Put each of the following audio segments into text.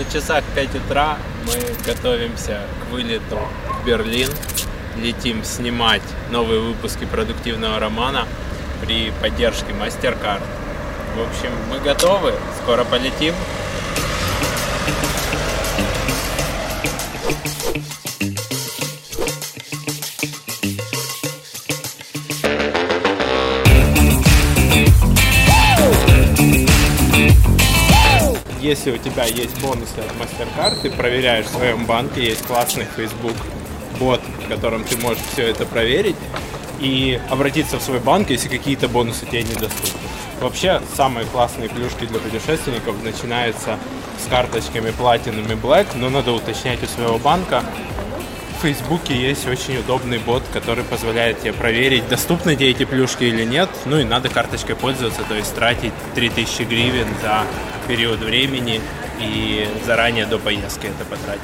На часах 5 утра мы готовимся к вылету в Берлин. Летим снимать новые выпуски продуктивного романа при поддержке MasterCard. В общем, мы готовы, скоро полетим. Если у тебя есть бонусы от MasterCard, ты проверяешь в своем банке, есть классный Facebook бот, в котором ты можешь все это проверить и обратиться в свой банк, если какие-то бонусы тебе недоступны. Вообще, самые классные плюшки для путешественников начинаются с карточками Platinum и Black, но надо уточнять у своего банка. В Фейсбуке есть очень удобный бот, который позволяет тебе проверить, доступны тебе эти плюшки или нет. Ну и надо карточкой пользоваться, то есть тратить 3000 гривен за период времени и заранее до поездки это потратить.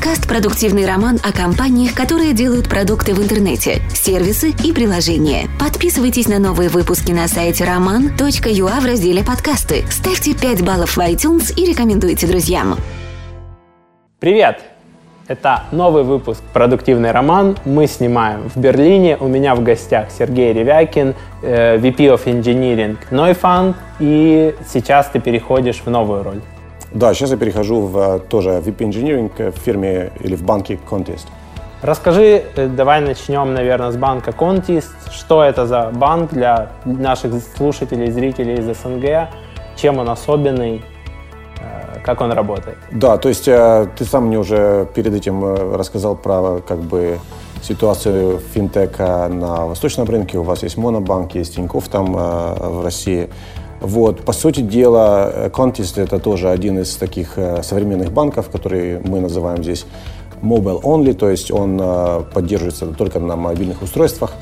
Подкаст «Продуктивный роман» о компаниях, которые делают продукты в интернете, сервисы и приложения. Подписывайтесь на новые выпуски на сайте roman.ua в разделе «Подкасты». Ставьте 5 баллов в iTunes и рекомендуйте друзьям. Привет! Это новый выпуск «Продуктивный роман». Мы снимаем в Берлине. У меня в гостях Сергей Ревякин, э, VP of Engineering Neufund. И сейчас ты переходишь в новую роль. Да, сейчас я перехожу в э, тоже VP Engineering в фирме или в банке Contest. Расскажи, э, давай начнем, наверное, с банка Contest. Что это за банк для наших слушателей, зрителей из СНГ? Чем он особенный? Э, как он работает? Да, то есть ты сам мне уже перед этим рассказал про как бы ситуацию финтека на восточном рынке. У вас есть Монобанк, есть Тинькофф там в России. Вот. По сути дела, Contest это тоже один из таких э, современных банков, который мы называем здесь mobile only, то есть он э, поддерживается только на мобильных устройствах.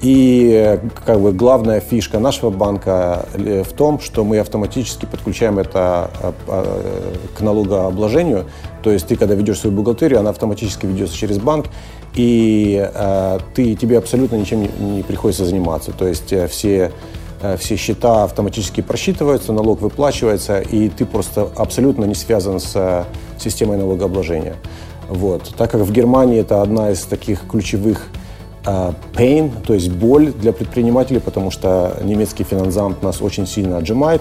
И как бы главная фишка нашего банка э, в том, что мы автоматически подключаем это к налогообложению. То есть ты, когда ведешь свою бухгалтерию, она автоматически ведется через банк, и ты, тебе абсолютно ничем не, не приходится заниматься. То есть все Э, все счета автоматически просчитываются, налог выплачивается, и ты просто абсолютно не связан с э, системой налогообложения. Вот. Так как в Германии это одна из таких ключевых uh, pain, то есть боль для предпринимателей, потому что немецкий финансамт нас очень сильно отжимает,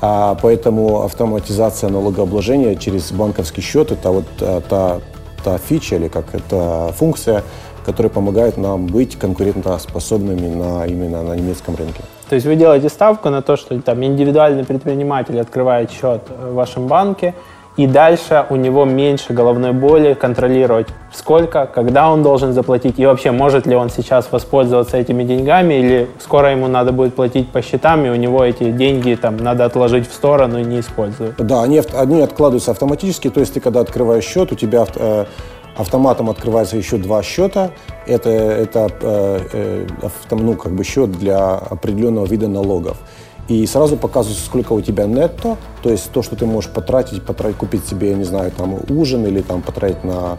а поэтому автоматизация налогообложения через банковский счет это вот та, та фича или как это функция, которая помогает нам быть конкурентоспособными на, именно на немецком рынке. То есть вы делаете ставку на то, что там индивидуальный предприниматель открывает счет в вашем банке, и дальше у него меньше головной боли контролировать, сколько, когда он должен заплатить, и вообще может ли он сейчас воспользоваться этими деньгами, или скоро ему надо будет платить по счетам, и у него эти деньги там надо отложить в сторону и не использовать. Да, они, они откладываются автоматически, то есть ты когда открываешь счет, у тебя э, автоматом открывается еще два счета. Это, это э, э, ну, как бы счет для определенного вида налогов. И сразу показывается, сколько у тебя нетто, то есть то, что ты можешь потратить, потратить купить себе, я не знаю, там ужин или там потратить на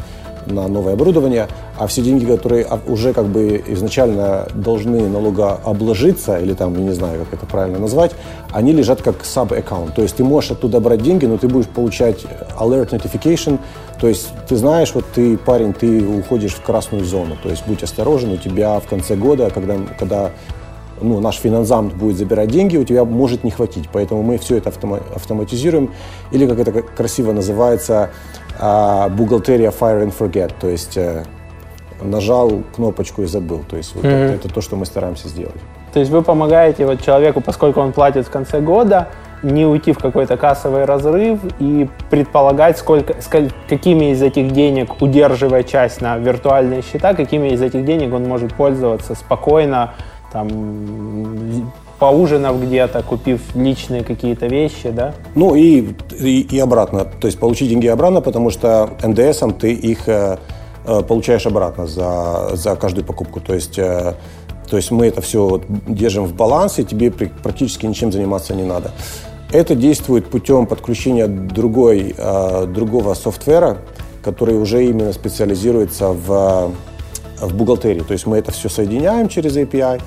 на новое оборудование, а все деньги, которые уже как бы изначально должны налогообложиться, или там, я не знаю, как это правильно назвать, они лежат как sub-аккаунт. То есть ты можешь оттуда брать деньги, но ты будешь получать alert notification, то есть ты знаешь, вот ты, парень, ты уходишь в красную зону, то есть будь осторожен, у тебя в конце года, когда, когда ну, наш финансамт будет забирать деньги, у тебя может не хватить. Поэтому мы все это автоматизируем. Или, как это красиво называется, а, бухгалтерия fire and forget, то есть э, нажал кнопочку и забыл. То есть вот mm-hmm. это, это то, что мы стараемся сделать. То есть вы помогаете вот человеку, поскольку он платит в конце года, не уйти в какой-то кассовый разрыв и предполагать, сколько, какими из этих денег, удерживая часть на виртуальные счета, какими из этих денег он может пользоваться спокойно, там, поужинав где-то, купив личные какие-то вещи, да? Ну и, и, и обратно, то есть получить деньги обратно, потому что НДСом ты их э, э, получаешь обратно за, за каждую покупку, то есть э, то есть мы это все держим в балансе, тебе практически ничем заниматься не надо. Это действует путем подключения другой, э, другого софтвера, который уже именно специализируется в, в бухгалтерии. То есть мы это все соединяем через API,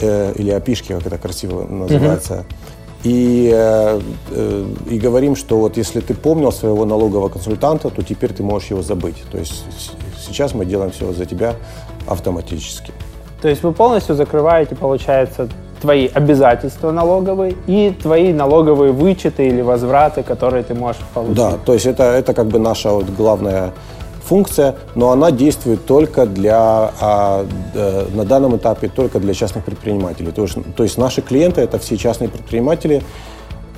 э, или опишки, как это красиво называется. Угу. И, э, э, и говорим, что вот если ты помнил своего налогового консультанта, то теперь ты можешь его забыть. То есть сейчас мы делаем все за тебя автоматически. То есть вы полностью закрываете, получается, твои обязательства налоговые и твои налоговые вычеты или возвраты, которые ты можешь получить. Да, то есть это, это как бы наша вот главная функция, но она действует только для, а, э, на данном этапе только для частных предпринимателей. То есть, то есть наши клиенты это все частные предприниматели,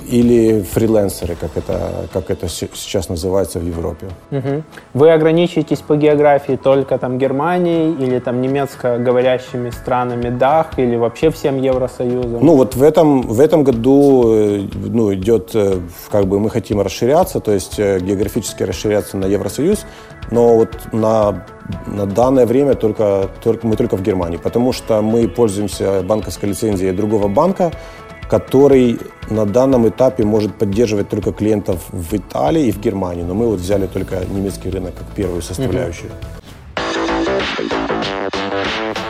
или фрилансеры, как это, как это сейчас называется в Европе. Угу. Вы ограничиваетесь по географии только там Германией или там немецко говорящими странами ДАХ или вообще всем Евросоюзом? Ну вот в этом, в этом году э, ну, идет, э, как бы мы хотим расширяться, то есть э, географически расширяться на Евросоюз, но вот на, на данное время только, только, мы только в Германии, потому что мы пользуемся банковской лицензией другого банка, который на данном этапе может поддерживать только клиентов в Италии и в Германии, но мы вот взяли только немецкий рынок как первую составляющую.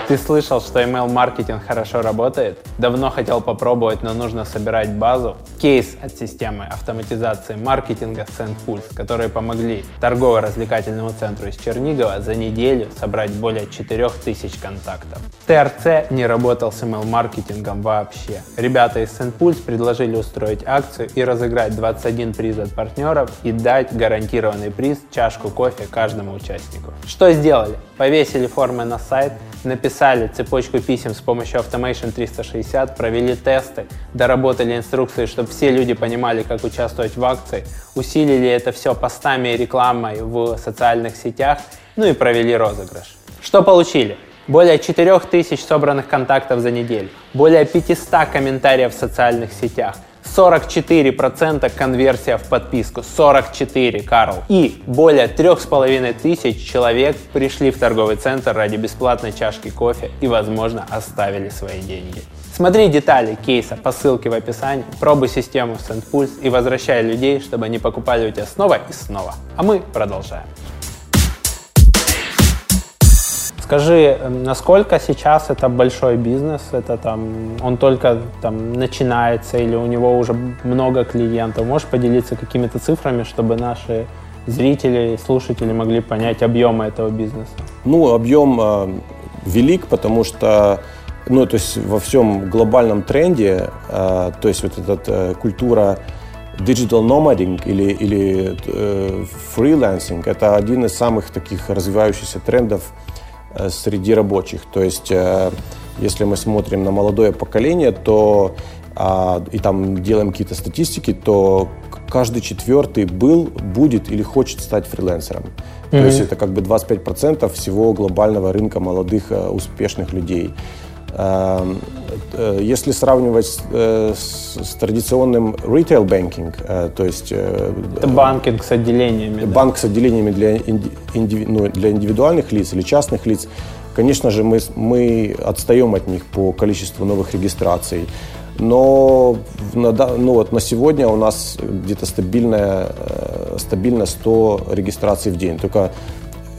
Ты слышал, что email-маркетинг хорошо работает? Давно хотел попробовать, но нужно собирать базу? Кейс от системы автоматизации маркетинга SendPulse, которые помогли торгово-развлекательному центру из Чернигова за неделю собрать более 4000 контактов. ТРЦ не работал с email-маркетингом вообще. Ребята из SendPulse предложили устроить акцию и разыграть 21 приз от партнеров и дать гарантированный приз чашку кофе каждому участнику. Что сделали? Повесили формы на сайт, написали цепочку писем с помощью Automation 360, провели тесты, доработали инструкции, чтобы все люди понимали, как участвовать в акции, усилили это все постами и рекламой в социальных сетях, ну и провели розыгрыш. Что получили? Более 4000 собранных контактов за неделю, более 500 комментариев в социальных сетях, 44% конверсия в подписку. 44, Карл. И более 3,5 тысяч человек пришли в торговый центр ради бесплатной чашки кофе и, возможно, оставили свои деньги. Смотри детали кейса по ссылке в описании, пробуй систему SendPulse и возвращай людей, чтобы они покупали у тебя снова и снова. А мы продолжаем. Скажи, насколько сейчас это большой бизнес? Это там он только там начинается или у него уже много клиентов? Можешь поделиться какими-то цифрами, чтобы наши зрители, слушатели могли понять объемы этого бизнеса? Ну, объем э, велик, потому что ну, то есть во всем глобальном тренде, э, то есть вот эта э, культура digital nomading или, или э, freelancing, это один из самых таких развивающихся трендов среди рабочих. То есть, э, если мы смотрим на молодое поколение, то а, и там делаем какие-то статистики, то каждый четвертый был, будет или хочет стать фрилансером. Mm-hmm. То есть это как бы 25% всего глобального рынка молодых э, успешных людей. Эм, если сравнивать с, с традиционным retail banking, то есть... Это банкинг с отделениями. Банк да? с отделениями для, инди, ну, для индивидуальных лиц или частных лиц, конечно же, мы, мы отстаем от них по количеству новых регистраций. Но на, ну вот на сегодня у нас где-то стабильная, стабильно 100 регистраций в день. Только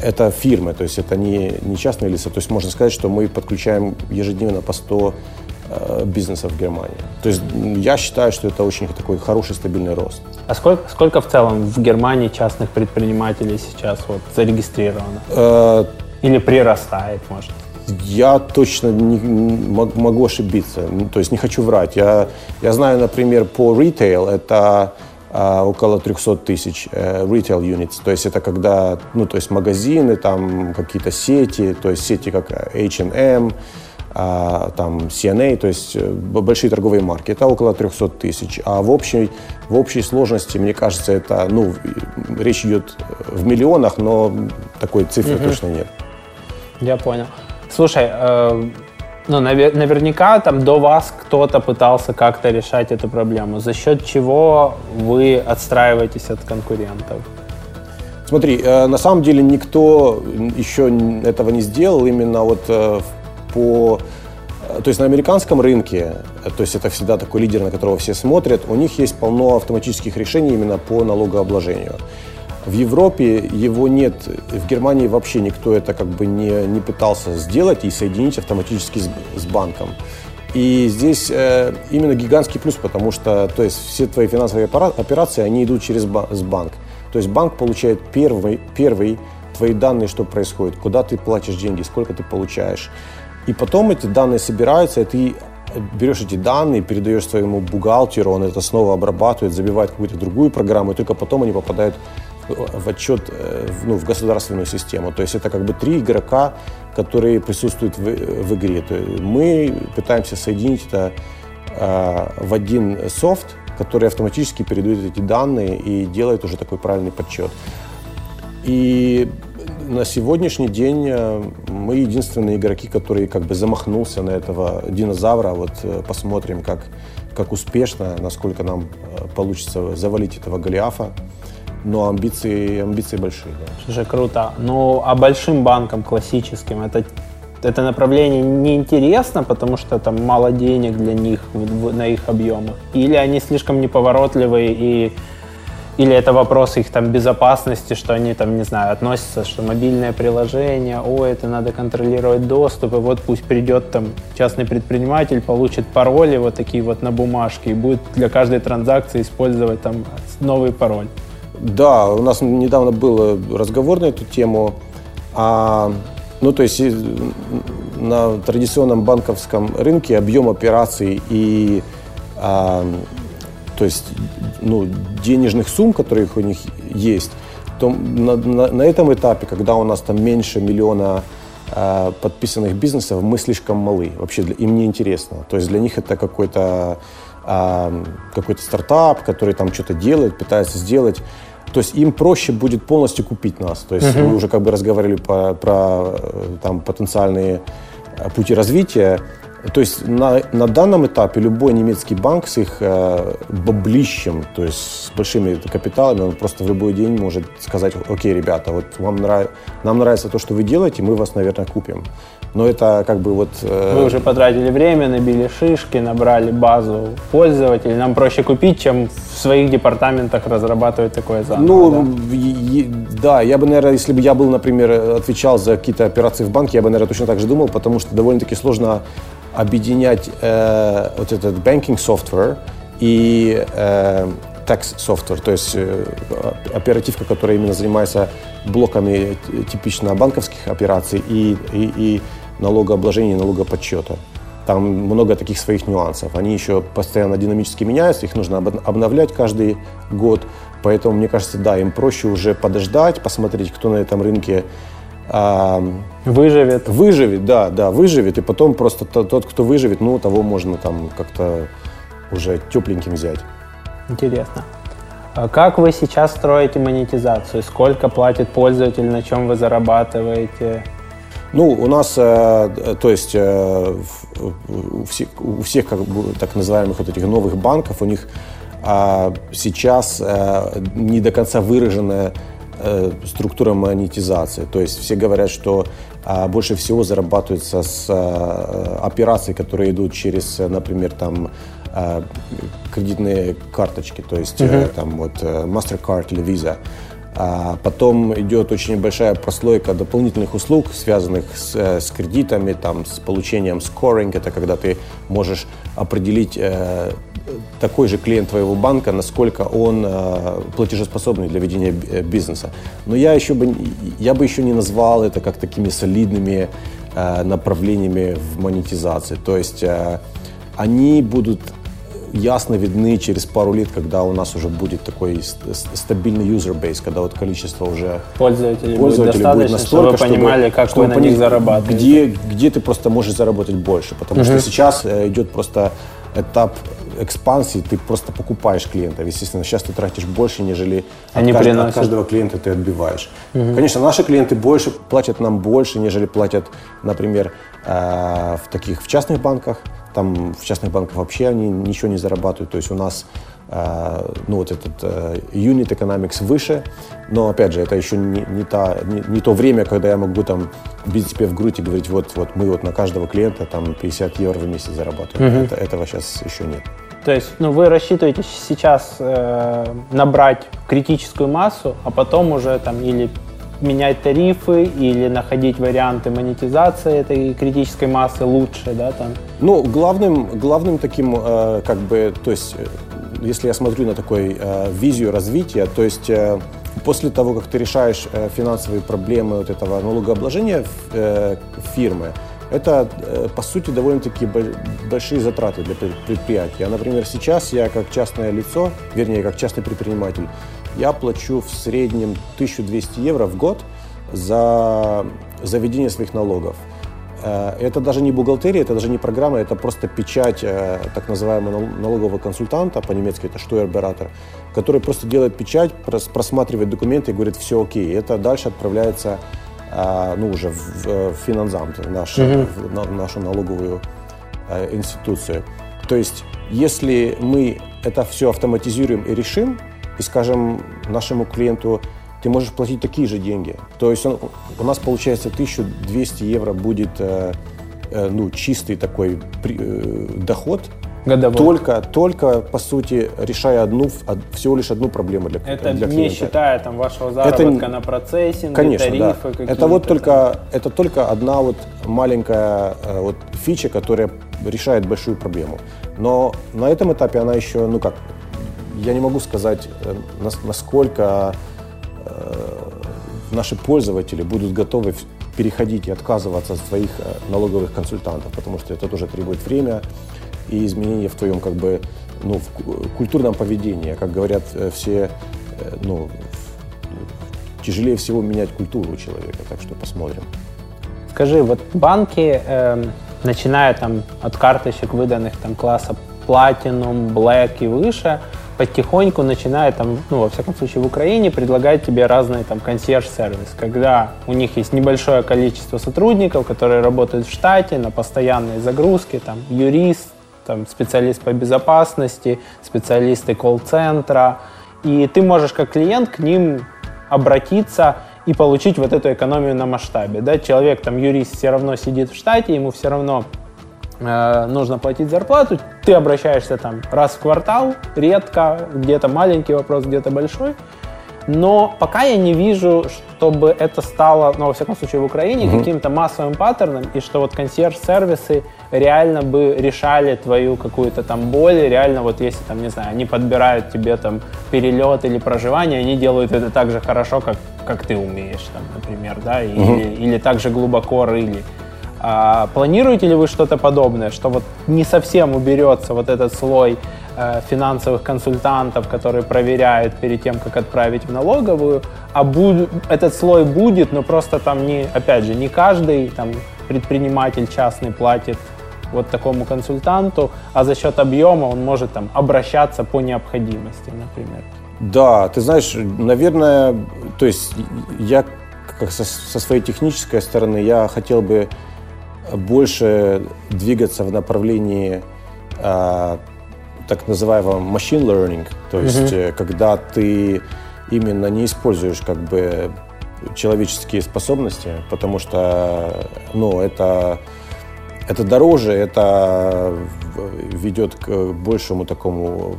это фирмы, то есть это не, не частные лица. То есть можно сказать, что мы подключаем ежедневно по 100 э, бизнесов в Германии. То есть я считаю, что это очень такой хороший стабильный рост. А сколько, сколько в целом в Германии частных предпринимателей сейчас вот зарегистрировано? Э, Или прирастает, может? Я точно не, могу ошибиться, то есть не хочу врать. Я, я знаю, например, по retail это а, около 300 тысяч э, retail units. То есть это когда, ну, то есть магазины, там какие-то сети, то есть сети как H&M, там CNA, то есть э, большие торговые марки. Это около 300 тысяч. А в общей, в общей сложности, мне кажется, это, ну, речь идет в миллионах, но такой цифры угу. точно нет. Я понял. Слушай, э ну, навер- наверняка там до вас кто-то пытался как-то решать эту проблему. За счет чего вы отстраиваетесь от конкурентов? Смотри, э, на самом деле никто еще этого не сделал именно вот э, по... Э, то есть на американском рынке, то есть это всегда такой лидер, на которого все смотрят, у них есть полно автоматических решений именно по налогообложению. В Европе его нет, в Германии вообще никто это как бы не, не пытался сделать и соединить автоматически с, с банком. И здесь э, именно гигантский плюс, потому что то есть все твои финансовые операции, они идут через банк. То есть банк получает первый, первый твои данные, что происходит, куда ты платишь деньги, сколько ты получаешь. И потом эти данные собираются, и ты берешь эти данные, передаешь своему бухгалтеру, он это снова обрабатывает, забивает какую-то другую программу, и только потом они попадают в отчет э, ну, в государственную систему. То есть это как бы три игрока, которые присутствуют в, в игре. То мы пытаемся соединить это э, в один софт, который автоматически передает эти данные и делает уже такой правильный подсчет. И на сегодняшний день э, мы единственные игроки, которые как бы замахнулся на этого динозавра. Вот э, посмотрим, как, как успешно, насколько нам э, получится завалить этого Голиафа. Но амбиции, амбиции большие. Да. Слушай, круто. Ну, а большим банкам классическим это это направление неинтересно, потому что там мало денег для них на их объемах? Или они слишком неповоротливые и или это вопрос их там безопасности, что они там, не знаю, относятся, что мобильное приложение, о, это надо контролировать доступ, и вот пусть придет там частный предприниматель, получит пароли вот такие вот на бумажке и будет для каждой транзакции использовать там новый пароль. Да, у нас недавно был разговор на эту тему. А, ну, то есть на традиционном банковском рынке объем операций и а, то есть ну, денежных сумм, которые у них есть, то на, на, на этом этапе, когда у нас там меньше миллиона э, подписанных бизнесов, мы слишком малы. Вообще для, им не интересно. То есть для них это какой-то э, какой-то стартап, который там что-то делает, пытается сделать. То есть им проще будет полностью купить нас. То есть uh-huh. мы уже как бы разговаривали по, про э, там потенциальные э, пути развития. То есть на, на данном этапе любой немецкий банк с их э, баблищем, то есть с большими капиталами, он просто в любой день может сказать, окей, ребята, вот вам нрав... нам нравится то, что вы делаете, мы вас, наверное, купим. Но это как бы вот... Э... Вы уже потратили время, набили шишки, набрали базу пользователей. Нам проще купить, чем в своих департаментах разрабатывать такое заново. Ну, да? да, я бы, наверное, если бы я был, например, отвечал за какие-то операции в банке, я бы, наверное, точно так же думал, потому что довольно-таки сложно объединять э, вот этот banking software и э, tax software, то есть э, оперативка, которая именно занимается блоками типично банковских операций и, и, и налогообложения и налогоподсчета. Там много таких своих нюансов. Они еще постоянно динамически меняются, их нужно обновлять каждый год. Поэтому, мне кажется, да, им проще уже подождать, посмотреть, кто на этом рынке а, выживет. Выживет, да, да, выживет. И потом просто тот, кто выживет, ну, того можно там как-то уже тепленьким взять. Интересно. А как вы сейчас строите монетизацию? Сколько платит пользователь, на чем вы зарабатываете? Ну, у нас, э, то есть э, у, всех, у всех как бы, так называемых вот этих новых банков, у них э, сейчас э, не до конца выраженная Э, структура монетизации. То есть все говорят, что а, больше всего зарабатывается с а, операций, которые идут через, например, там кредитные карточки, то есть uh-huh. там вот MasterCard или Visa. А потом идет очень большая прослойка дополнительных услуг, связанных с, с кредитами, там, с получением скоринг. Это когда ты можешь определить э, такой же клиент твоего банка, насколько он э, платежеспособный для ведения э, бизнеса. Но я еще бы, я бы еще не назвал это как такими солидными э, направлениями в монетизации. То есть э, они будут ясно видны через пару лет, когда у нас уже будет такой стабильный user base, когда вот количество уже пользователей, пользователей будет, будет настолько, чтобы вы понимали, чтобы, как чтобы вы на них зарабатываете. Где, где ты просто можешь заработать больше, потому угу. что сейчас э, идет просто этап экспансии ты просто покупаешь клиентов. Естественно, сейчас ты тратишь больше, нежели Они от, кажд... от каждого клиента ты отбиваешь. Угу. Конечно, наши клиенты больше платят нам больше, нежели платят, например, э, в таких в частных банках. Там в частных банках вообще они ничего не зарабатывают. То есть у нас э, ну, вот этот э, unit economics выше, но опять же, это еще не, не, та, не, не то время, когда я могу там бить себе в грудь и говорить, вот, вот мы вот на каждого клиента там 50 евро в месяц зарабатываем. Угу. Это, этого сейчас еще нет. То есть, ну, вы рассчитываете сейчас э, набрать критическую массу, а потом уже там или менять тарифы или находить варианты монетизации этой критической массы лучше, да, там? Ну, главным, главным таким, э, как бы, то есть, э, если я смотрю на такой э, визию развития, то есть э, после того, как ты решаешь э, финансовые проблемы вот этого налогообложения э, фирмы, это, э, по сути, довольно-таки большие затраты для предприятия. Например, сейчас я как частное лицо, вернее, как частный предприниматель, я плачу в среднем 1200 евро в год за заведение своих налогов. Э, это даже не бухгалтерия, это даже не программа, это просто печать э, так называемого налогового консультанта, по-немецки это штуербератор, который просто делает печать, просматривает документы и говорит, все окей. Это дальше отправляется э, ну, уже в, в финансамт, наш, mm-hmm. в нашу налоговую институцию. То есть, если мы это все автоматизируем и решим, и скажем нашему клиенту, ты можешь платить такие же деньги. То есть он, у нас получается 1200 евро будет э, э, ну, чистый такой при, э, доход, Годовой. Только, только, по сути, решая одну, всего лишь одну проблему для, это для клиента. не считая там вашего заработка это, на процессинг, конечно, тарифы да. Это вот только, это только одна вот маленькая э, вот фича, которая решает большую проблему. Но на этом этапе она еще, ну как, я не могу сказать, э, насколько э, наши пользователи будут готовы переходить и отказываться от своих э, налоговых консультантов, потому что это тоже требует время и изменения в твоем как бы ну, в культурном поведении. Как говорят все, ну, тяжелее всего менять культуру человека, так что посмотрим. Скажи, вот банки, э, начиная там от карточек, выданных там класса Platinum, Black и выше, потихоньку начинает, там, ну, во всяком случае, в Украине предлагать тебе разные там консьерж-сервис, когда у них есть небольшое количество сотрудников, которые работают в штате на постоянной загрузке, там, юрист, там, специалист по безопасности, специалисты колл-центра, и ты можешь как клиент к ним обратиться и получить вот эту экономию на масштабе. Да? Человек, там, юрист все равно сидит в штате, ему все равно нужно платить зарплату, ты обращаешься там раз в квартал, редко, где-то маленький вопрос, где-то большой. Но пока я не вижу, чтобы это стало, ну, во всяком случае, в Украине mm-hmm. каким-то массовым паттерном, и что вот консьерж-сервисы реально бы решали твою какую-то там боль, реально вот если там, не знаю, они подбирают тебе там перелет или проживание, они делают это так же хорошо, как, как ты умеешь, там, например, да, или, mm-hmm. или так же глубоко рыли. А, планируете ли вы что-то подобное, что вот не совсем уберется вот этот слой э, финансовых консультантов, которые проверяют перед тем, как отправить в налоговую, а буд- этот слой будет, но просто там не, опять же, не каждый там предприниматель частный платит вот такому консультанту, а за счет объема он может там обращаться по необходимости, например. Да, ты знаешь, наверное, то есть я как со, со своей технической стороны я хотел бы больше двигаться в направлении э, так называемого machine learning, то есть mm-hmm. когда ты именно не используешь как бы человеческие способности, потому что ну, это, это дороже, это ведет к большему такому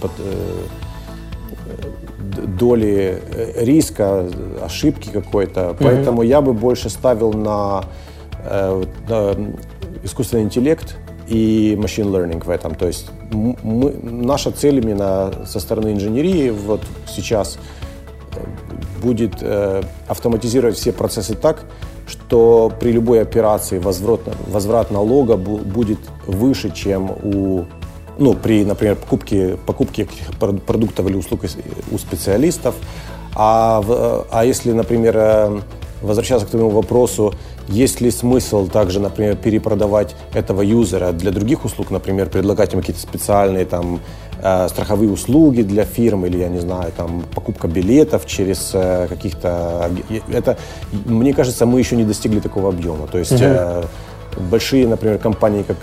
под, доли риска, ошибки какой-то. Mm-hmm. Поэтому я бы больше ставил на Э, искусственный интеллект и machine learning в этом. То есть мы, наша цель именно со стороны инженерии вот сейчас э, будет э, автоматизировать все процессы так, что при любой операции возврат, возврат налога будет выше, чем у ну, при, например, покупке, покупке продуктов или услуг у специалистов. А, а если, например, возвращаться к твоему вопросу, есть ли смысл также, например, перепродавать этого юзера для других услуг, например, предлагать им какие-то специальные там э, страховые услуги для фирм или, я не знаю, там покупка билетов через э, каких-то... Это, мне кажется, мы еще не достигли такого объема. То есть mm-hmm. большие, например, компании, как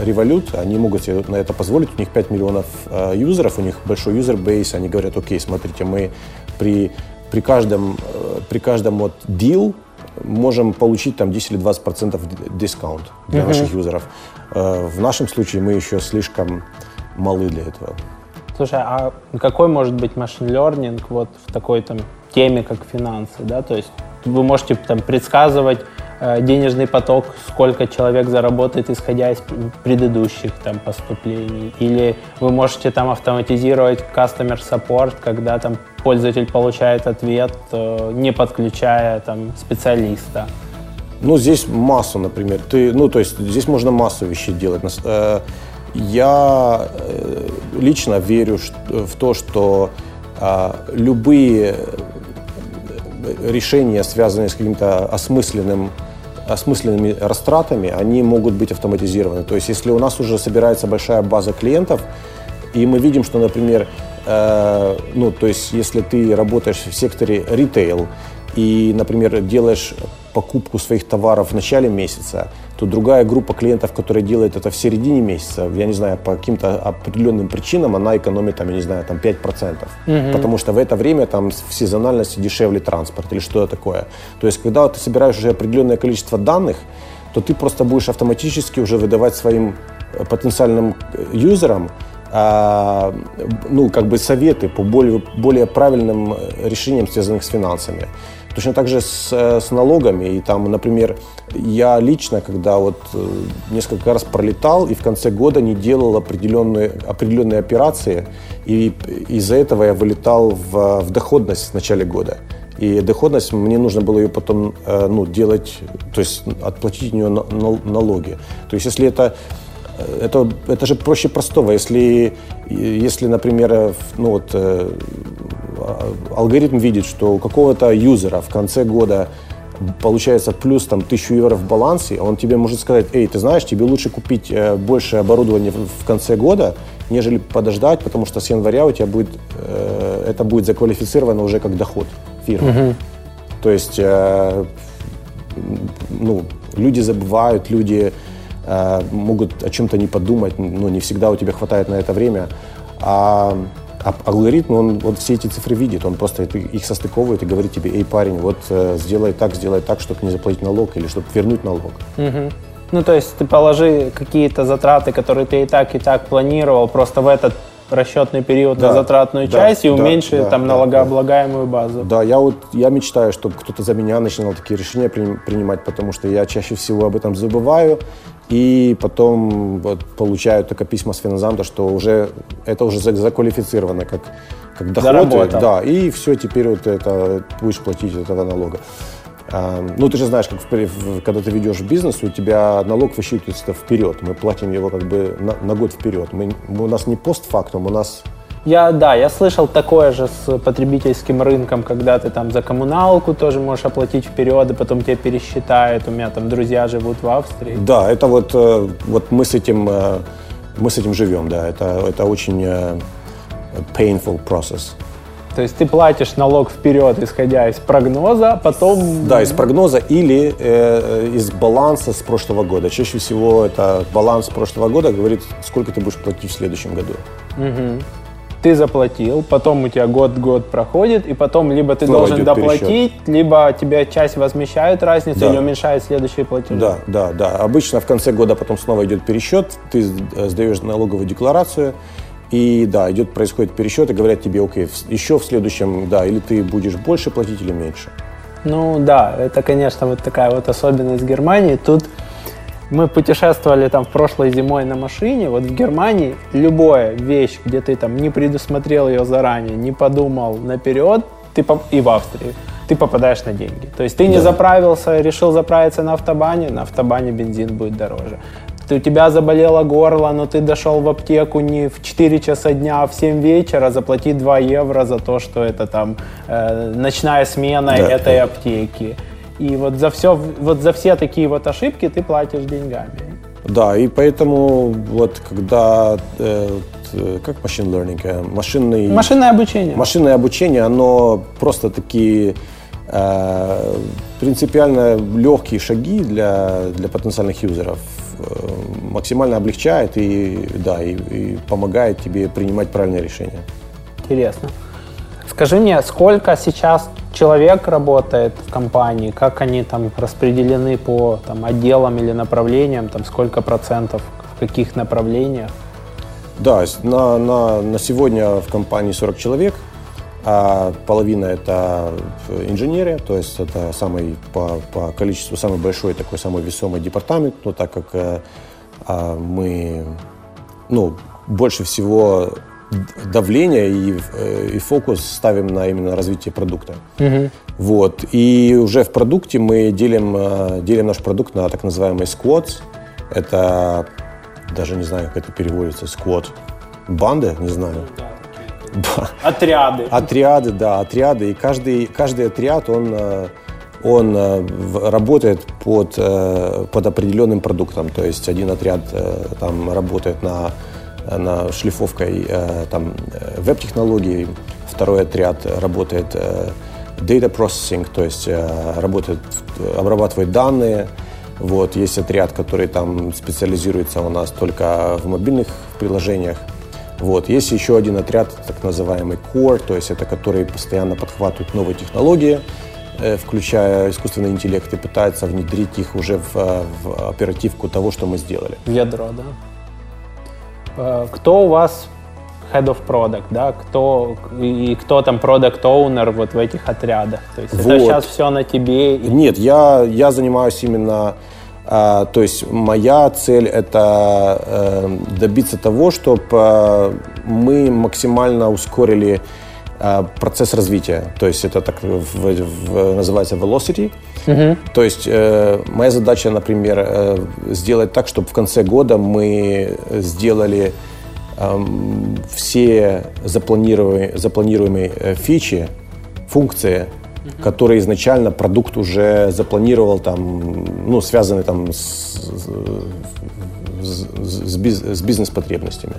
Revolut, они могут себе на это позволить. У них 5 миллионов юзеров, у них большой юзер-бейс, они говорят, окей, смотрите, мы при при каждом, при каждом вот deal можем получить там 10 или 20 процентов дискаунт для uh-huh. наших юзеров. Э, в нашем случае мы еще слишком малы для этого. Слушай, а какой может быть машин learning вот в такой там теме, как финансы, да, то есть вы можете там предсказывать денежный поток, сколько человек заработает, исходя из предыдущих там поступлений, или вы можете там автоматизировать customer support, когда там пользователь получает ответ, э, не подключая там специалиста. Ну, здесь массу, например. Ты, ну, то есть здесь можно массу вещей делать. Э, я э, лично верю в то, что а, любые решения, связанные с каким-то осмысленным осмысленными растратами, они могут быть автоматизированы. То есть, если у нас уже собирается большая база клиентов, и мы видим, что, например, э, ну, то есть, если ты работаешь в секторе ритейл и, например, делаешь покупку своих товаров в начале месяца, то другая группа клиентов, которая делает это в середине месяца, я не знаю, по каким-то определенным причинам, она экономит, там, я не знаю, там 5%. Угу. Потому что в это время там в сезональности дешевле транспорт или что-то такое. То есть, когда ты собираешь уже определенное количество данных, то ты просто будешь автоматически уже выдавать своим э, потенциальным э, юзерам а, ну, как бы советы по более, более правильным э, решениям, связанным с финансами. Точно так же с, с налогами. И там, например, я лично, когда вот э, несколько раз пролетал и в конце года не делал определенные, определенные операции, и из-за этого я вылетал в, в доходность в начале года. И доходность, мне нужно было ее потом э, ну, делать, то есть отплатить нее налоги. То есть если это это, это же проще простого. Если, если например, ну вот, э, алгоритм видит, что у какого-то юзера в конце года получается плюс там тысячу евро в балансе, он тебе может сказать, эй, ты знаешь, тебе лучше купить э, больше оборудования в, конце года, нежели подождать, потому что с января у тебя будет, э, это будет заквалифицировано уже как доход фирмы. Угу. То есть, ну, люди забывают, люди Э, могут о чем-то не подумать, ну, не всегда у тебя хватает на это время. А, а алгоритм, он вот все эти цифры видит, он просто их состыковывает и говорит тебе, эй, парень, вот э, сделай так, сделай так, чтобы не заплатить налог или чтобы вернуть налог. Угу. Ну, то есть ты положи какие-то затраты, которые ты и так, и так планировал, просто в этот расчетный период да, на затратную да, часть и да, уменьши да, там налогооблагаемую да. базу. Да, я вот я мечтаю, чтобы кто-то за меня начинал такие решения принимать, потому что я чаще всего об этом забываю. И потом вот, получают только письма с финансамта, что уже это уже заквалифицировано как, как доход. Заработал. Да, и все, теперь вот это будешь платить этого налога. А, ну, ты же знаешь, как в, когда ты ведешь бизнес, у тебя налог высчитывается вперед. Мы платим его как бы на, на год вперед. Мы, у нас не постфактум, у нас я, да, я слышал такое же с потребительским рынком, когда ты там за коммуналку тоже можешь оплатить вперед, и потом тебе пересчитают. У меня там друзья живут в Австрии. Да, это вот, э, вот мы с этим, э, мы с этим живем, да. Это, это очень э, painful process. То есть ты платишь налог вперед, исходя из прогноза, а потом... Да, из прогноза или э, из баланса с прошлого года. Чаще всего это баланс прошлого года говорит, сколько ты будешь платить в следующем году. Угу ты заплатил, потом у тебя год-год проходит, и потом либо ты Снова должен доплатить, пересчет. либо тебе часть возмещает разницу да. или уменьшает следующие платежи. Да, да, да. Обычно в конце года потом снова идет пересчет, ты сдаешь налоговую декларацию, и да, идет, происходит пересчет, и говорят тебе, окей, еще в следующем, да, или ты будешь больше платить или меньше. Ну да, это, конечно, вот такая вот особенность Германии. Тут мы путешествовали там в прошлой зимой на машине, вот в Германии любая вещь, где ты там не предусмотрел ее заранее, не подумал наперед, ты поп... и в Австрии, ты попадаешь на деньги. То есть ты не да. заправился, решил заправиться на автобане, на автобане бензин будет дороже. Ты, у тебя заболело горло, но ты дошел в аптеку не в 4 часа дня, а в 7 вечера, заплати 2 евро за то, что это там э, ночная смена да, этой да. аптеки. И вот за все, вот за все такие вот ошибки ты платишь деньгами. Да, и поэтому вот когда э, э как машин learning, машинный машинное обучение, машинное обучение, оно просто такие э, принципиально легкие шаги для для потенциальных юзеров максимально облегчает и да и, и помогает тебе принимать правильные решения. Интересно. Скажи мне, сколько сейчас человек работает в компании, как они там распределены по там, отделам или направлениям, там сколько процентов в каких направлениях? Да, на, на, на сегодня в компании 40 человек. А половина это инженерия, то есть это самый по, по количеству самый большой такой самый весомый департамент, но так как э, а, мы ну, больше всего давление и, э, и фокус ставим на именно развитие продукта. Угу. Вот. И уже в продукте мы делим, э, делим наш продукт на так называемые squads. Это даже не знаю, как это переводится, squad. Банды, не знаю. Отряды. Отряды, да, отряды. И каждый, каждый отряд, он, э, он работает под, под определенным продуктом. То есть один отряд там работает на на шлифовкой э, там, э, веб-технологий, второй отряд работает э, data processing, то есть работает, обрабатывает данные. Вот, есть отряд, который там специализируется у нас только в мобильных приложениях. Вот. Есть еще один отряд, так называемый core, то есть это который постоянно подхватывает новые технологии, включая искусственный интеллект, и пытается внедрить их уже в, в оперативку того, что мы сделали. В ядро, да? Э, кто у вас head of product, да, кто и кто там product owner вот в этих отрядах. То есть вот. это сейчас все на тебе. Нет, я я занимаюсь именно, э, то есть моя цель это э, добиться того, чтобы э, мы максимально ускорили э, процесс развития. То есть это так в, в, называется velocity. Угу. То есть э, моя задача, например, э, сделать так, чтобы в конце года мы сделали э, все запланируемые, запланируемые фичи, функции, угу. которые изначально продукт уже запланировал, там, ну, связаны там с, с, с, биз, с бизнес-потребностями.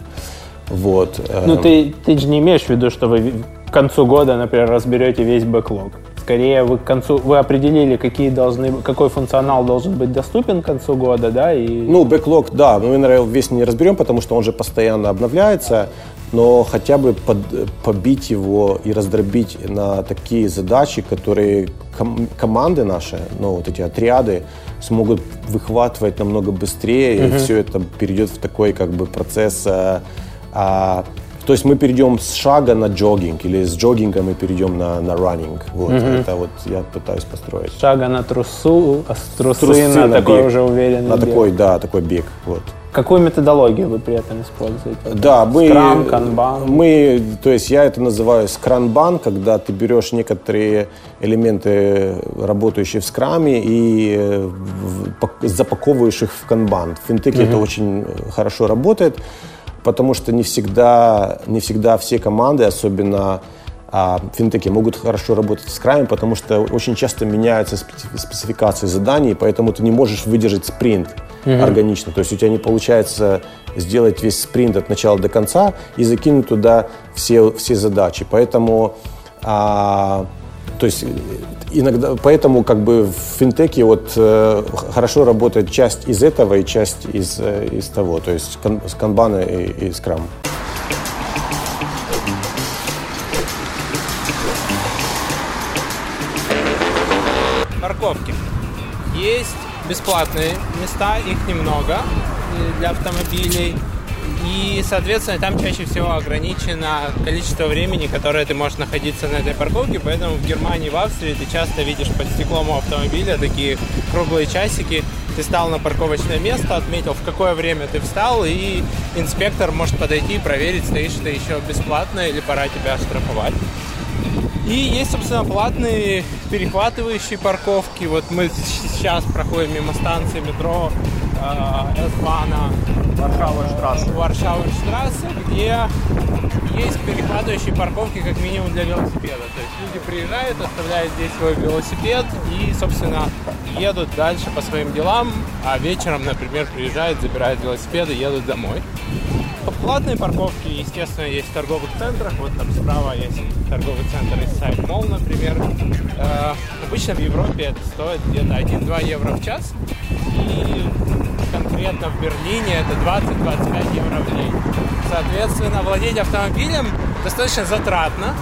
Вот. Ну, ты, ты же не имеешь в виду, что вы к концу года, например, разберете весь бэклог? скорее вы к концу вы определили, какие должны, какой функционал должен быть доступен к концу года, да? И... Ну, бэклог, да, мы, наверное, весь не разберем, потому что он же постоянно обновляется, но хотя бы под, побить его и раздробить на такие задачи, которые ком- команды наши, ну, вот эти отряды, смогут выхватывать намного быстрее, mm-hmm. и все это перейдет в такой как бы процесс а, а, то есть мы перейдем с шага на джогинг или с джогинга мы перейдем на, на running. Вот, угу. это вот я пытаюсь построить. Шага на трусу, а с трусы, трусы на, на такой бег. уже уверенный На бег. такой, да, такой бег. Вот. Какую методологию вы при этом используете? Да, мы, Scrum, Kanban? мы, то есть я это называю скранбан, когда ты берешь некоторые элементы, работающие в скраме, и э, запаковываешь их в канбан. В финтеке угу. это очень хорошо работает потому что не всегда, не всегда все команды, особенно а, финтеки, могут хорошо работать с краем, потому что очень часто меняются спецификации заданий, поэтому ты не можешь выдержать спринт mm-hmm. органично. То есть у тебя не получается сделать весь спринт от начала до конца и закинуть туда все, все задачи. Поэтому а, то есть иногда, поэтому как бы в финтеке вот э, хорошо работает часть из этого и часть из, э, из того, то есть кан, канбана и, и скрам. Парковки. Есть бесплатные места, их немного э, для автомобилей. И, соответственно, там чаще всего ограничено количество времени, которое ты можешь находиться на этой парковке. Поэтому в Германии, в Австрии ты часто видишь под стеклом у автомобиля такие круглые часики. Ты стал на парковочное место, отметил, в какое время ты встал, и инспектор может подойти и проверить, стоишь ты еще бесплатно или пора тебя штрафовать. И есть, собственно, платные перехватывающие парковки. Вот мы сейчас проходим мимо станции метро S-бана Варшава-Штрассе. Варшава-Штрассе, где есть перехватывающие парковки как минимум для велосипеда. То есть люди приезжают, оставляют здесь свой велосипед и, собственно, едут дальше по своим делам, а вечером, например, приезжают, забирают велосипеды, едут домой. Платные парковки, естественно, есть в торговых центрах. Вот там справа есть торговый центр сайт Mall, например. Э, обычно в Европе это стоит где-то 1-2 евро в час. И конкретно в Берлине это 20-25 евро в день. Соответственно, владеть автомобилем достаточно затратно.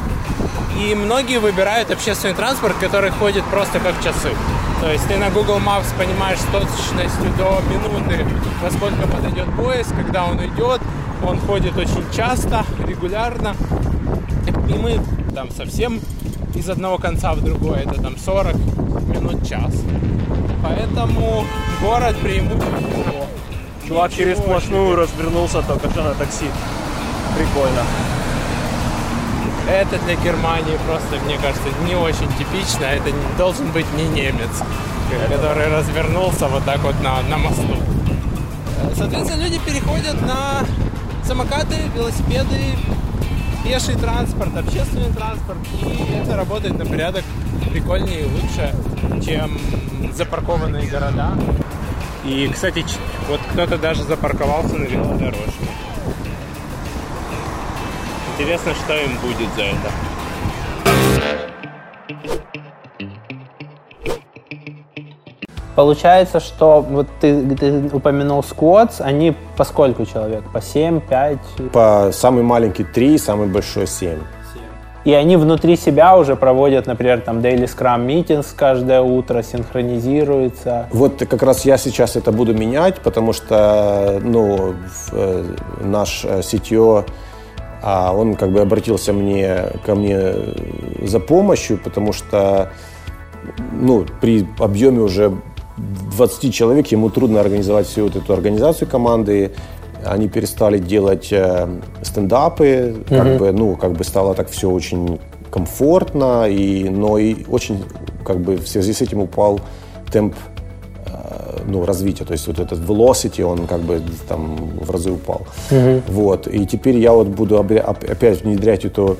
И многие выбирают общественный транспорт, который ходит просто как часы. То есть ты на Google Maps понимаешь с точностью до минуты, во сколько подойдет поезд, когда он идет. Он ходит очень часто, регулярно. И мы там совсем из одного конца в другой, это там 40 минут, час. Поэтому город преимущество. Чувак через сплошную развернулся только что на такси. Прикольно. Это для Германии просто, мне кажется, не очень типично. Это не, должен быть не немец, который развернулся вот так вот на, на мосту. Соответственно, люди переходят на самокаты, велосипеды, пеший транспорт, общественный транспорт. И это работает на порядок прикольнее и лучше, чем запаркованные города. И, кстати, вот кто-то даже запарковался на велодорожке. Интересно, что им будет за это. Получается, что вот ты, ты упомянул сквотс, они по сколько человек? По 7, 5? По самый маленький 3, самый большой 7. И они внутри себя уже проводят, например, там Daily Scrum Meetings каждое утро, синхронизируются. Вот как раз я сейчас это буду менять, потому что ну, э, наш э, CTO, а, он как бы обратился мне, ко мне за помощью, потому что ну, при объеме уже 20 человек ему трудно организовать всю вот эту организацию команды. Они перестали делать э, стендапы, как mm-hmm. бы, ну, как бы стало так все очень комфортно, и, но и очень, как бы, в связи с этим упал темп э, ну, развития, то есть вот этот velocity, он как бы там в разы упал. Mm-hmm. Вот, и теперь я вот буду опять внедрять эту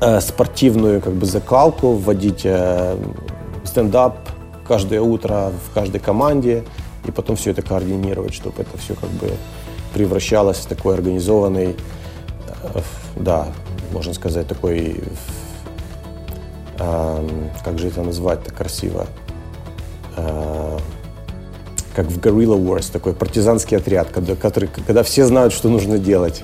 э, спортивную как бы закалку, вводить э, стендап каждое утро в каждой команде, и потом все это координировать, чтобы это все как бы превращалось в такой организованный, э, да, можно сказать, такой, э, как же это назвать-то красиво, э, как в Guerrilla Wars, такой партизанский отряд, когда, который, когда все знают, что нужно делать.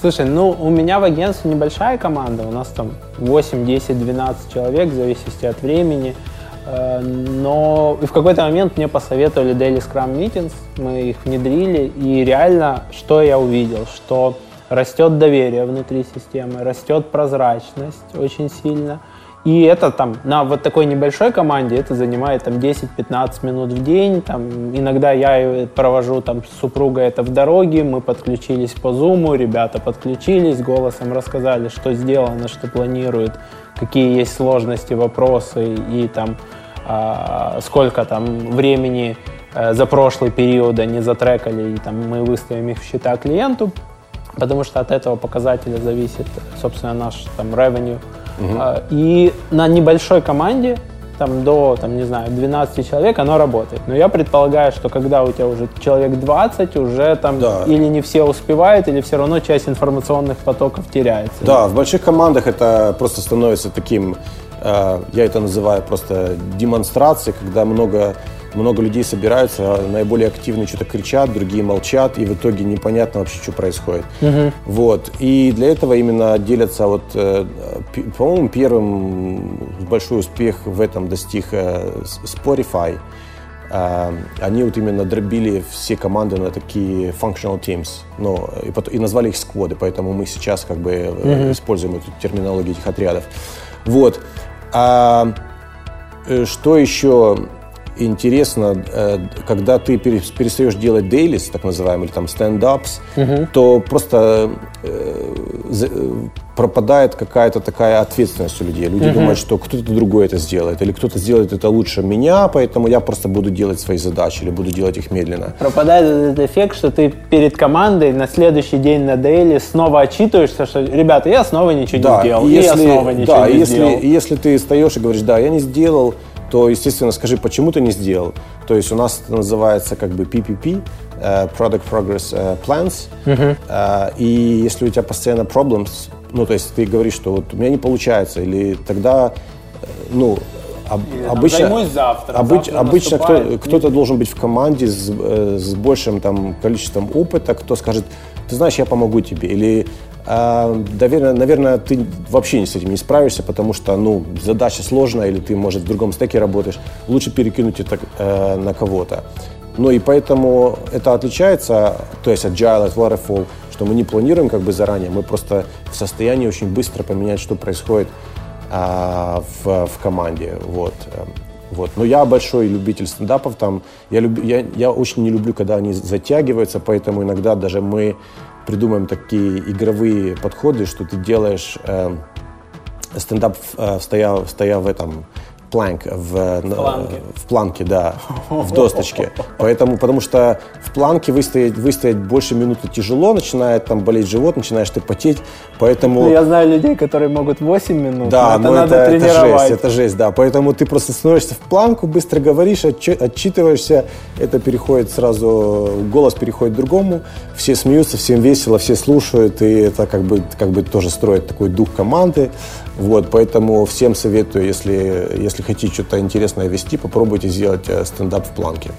Слушай, ну у меня в агентстве небольшая команда, у нас там 8, 10, 12 человек, в зависимости от времени. Э, но в какой-то момент мне посоветовали Daily Scrum Meetings, мы их внедрили, и реально, что я увидел, что растет доверие внутри системы, растет прозрачность очень сильно. И это там на вот такой небольшой команде это занимает там 10-15 минут в день. Там, иногда я провожу там с супругой это в дороге, мы подключились по зуму, ребята подключились, голосом рассказали, что сделано, что планируют какие есть сложности, вопросы и там а, сколько там времени э, за прошлый период они затрекали, и там мы выставим их в счета клиенту, потому что от этого показателя зависит, собственно, наш там revenue. Угу. И на небольшой команде там, до, там, не знаю, 12 человек, оно работает. Но я предполагаю, что когда у тебя уже человек 20, уже там да. или не все успевают, или все равно часть информационных потоков теряется. Да, в больших командах это просто становится таким, э, я это называю просто демонстрацией, когда много много людей собираются, наиболее активные что-то кричат, другие молчат, и в итоге непонятно вообще, что происходит. Угу. Вот. И для этого именно делятся, вот, э, по-моему, первым большой успех в этом достиг э, Spotify. Uh, они вот именно дробили все команды на такие functional teams, ну, и, потом, и назвали их скводы, поэтому мы сейчас как бы mm-hmm. используем эту терминологию этих отрядов. Вот. А, что еще? Интересно, э, когда ты перестаешь делать дейлис, так называемый, или там стендапс, угу. то просто э, э, пропадает какая-то такая ответственность у людей. Люди угу. думают, что кто-то другой это сделает, или кто-то сделает это лучше меня, поэтому я просто буду делать свои задачи, или буду делать их медленно. Пропадает этот эффект, что ты перед командой на следующий день на дейли снова отчитываешься, что, ребята, я снова ничего да, не сделал, если, и я снова ничего да, не если, сделал. если ты встаешь и говоришь, да, я не сделал, то, естественно, скажи, почему ты не сделал. То есть у нас это называется как бы PPP, uh, Product Progress uh, Plans. Uh-huh. Uh, и если у тебя постоянно problems, ну, то есть ты говоришь, что вот у меня не получается, или тогда, ну, об, или, обычно, завтра, обыч, завтра обычно кто, кто-то должен быть в команде с, с большим там количеством опыта, кто скажет, ты знаешь, я помогу тебе, или наверное, наверное, ты вообще не с этим не справишься, потому что, ну, задача сложная, или ты, может, в другом стеке работаешь. Лучше перекинуть это э, на кого-то. Ну и поэтому это отличается, то есть agile от waterfall, что мы не планируем как бы заранее, мы просто в состоянии очень быстро поменять, что происходит а, в, в команде. Вот. Вот. Но я большой любитель стендапов. Там, я, люб, я, я очень не люблю, когда они затягиваются, поэтому иногда даже мы придумаем такие игровые подходы, что ты делаешь э, стендап, э, стоя, стоя в этом планк в, в, планке. в планке, да, в досточке. Поэтому, потому что в планке выстоять, выстоять больше минуты тяжело, начинает там болеть живот, начинаешь ты потеть, поэтому... Ну, я знаю людей, которые могут 8 минут, да, но это надо это, тренировать. Это жесть, это жесть, да. Поэтому ты просто становишься в планку, быстро говоришь, отчитываешься, это переходит сразу, голос переходит к другому, все смеются, всем весело, все слушают, и это как бы, как бы тоже строит такой дух команды. Вот, поэтому всем советую, если, если хотите что-то интересное вести, попробуйте сделать э, стендап в планке.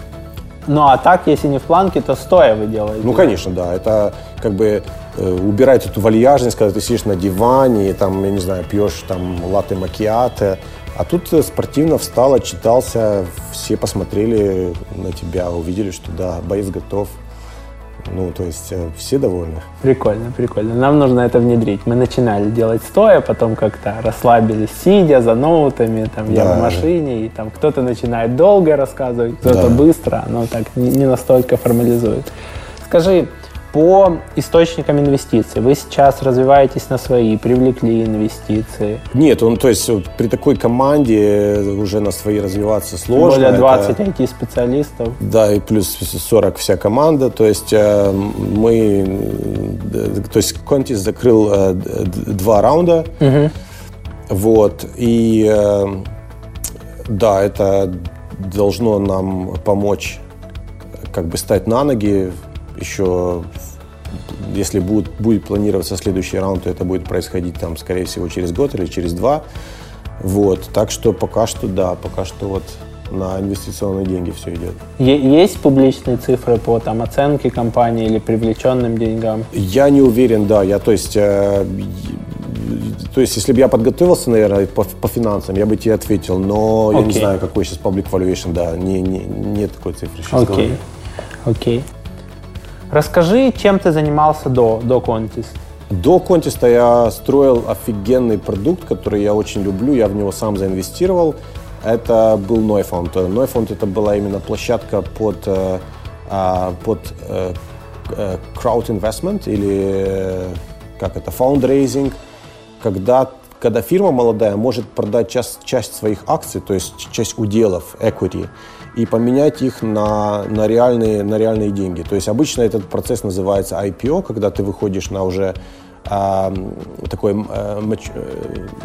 Ну а так, если не в планке, то стоя вы делаете? Ну, конечно, да. Это как бы э, убирать эту вальяжность, когда ты сидишь на диване, и там, я не знаю, пьешь там латте макиате. А тут э, спортивно встал, отчитался, все посмотрели на тебя, увидели, что да, боец готов. Ну, то есть э, все довольны. Прикольно, прикольно. Нам нужно это внедрить. Мы начинали делать стоя, потом как-то расслабились, сидя за ноутами, там я да. в машине, и там кто-то начинает долго рассказывать, кто-то да. быстро, но так не настолько формализует. Скажи, по источникам инвестиций. Вы сейчас развиваетесь на свои, привлекли инвестиции? Нет, он, то есть при такой команде уже на свои развиваться сложно. Более 20 это, IT-специалистов. Да, и плюс 40 вся команда. То есть э, мы, то есть Контис закрыл э, два раунда. Угу. Вот, и э, да, это должно нам помочь как бы стать на ноги еще если будет, будет планироваться следующий раунд, то это будет происходить там, скорее всего, через год или через два. Вот. Так что пока что, да, пока что вот на инвестиционные деньги все идет. Есть публичные цифры по там, оценке компании или привлеченным деньгам? Я не уверен, да. Я, то есть, э, то есть, если бы я подготовился, наверное, по, по финансам, я бы тебе ответил, но okay. я не знаю, какой сейчас public valuation, да, не, не, нет такой цифры сейчас. Окей, okay. окей. Okay. Расскажи, чем ты занимался до, до Contest? До Контиста я строил офигенный продукт, который я очень люблю, я в него сам заинвестировал. Это был Neufound. Neufound это была именно площадка под, э, а, под э, э, crowd investment или как это, fundraising, когда, когда фирма молодая может продать часть, часть своих акций, то есть часть уделов, equity, и поменять их на, на, реальные, на реальные деньги. То есть обычно этот процесс называется IPO, когда ты выходишь на уже а, такой а, мач,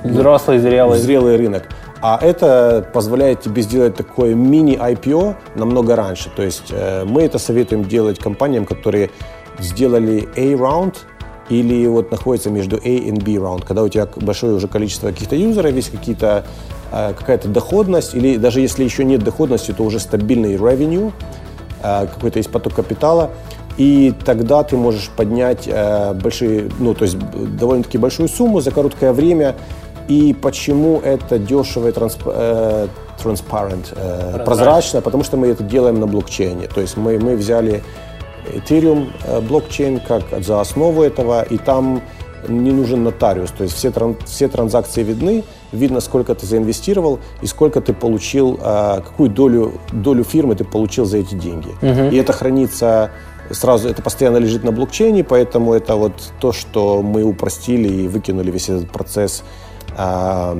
взрослый зрелый. зрелый рынок. А это позволяет тебе сделать такое мини-IPO намного раньше. То есть э, мы это советуем делать компаниям, которые сделали A-раунд, или вот находится между A и B раунд, когда у тебя большое уже количество каких-то юзеров, есть какие-то Э, какая-то доходность, или даже если еще нет доходности, то уже стабильный revenue, э, какой-то есть поток капитала, и тогда ты можешь поднять э, большие, ну, то есть довольно-таки большую сумму за короткое время. И почему это дешево и трансп, э, transparent, э, прозрачно? Потому что мы это делаем на блокчейне. То есть мы, мы взяли Ethereum блокчейн как за основу этого, и там не нужен нотариус. То есть все, тран, все транзакции видны, видно, сколько ты заинвестировал и сколько ты получил, а, какую долю, долю фирмы ты получил за эти деньги. Uh-huh. И это хранится сразу, это постоянно лежит на блокчейне, поэтому это вот то, что мы упростили и выкинули весь этот процесс а,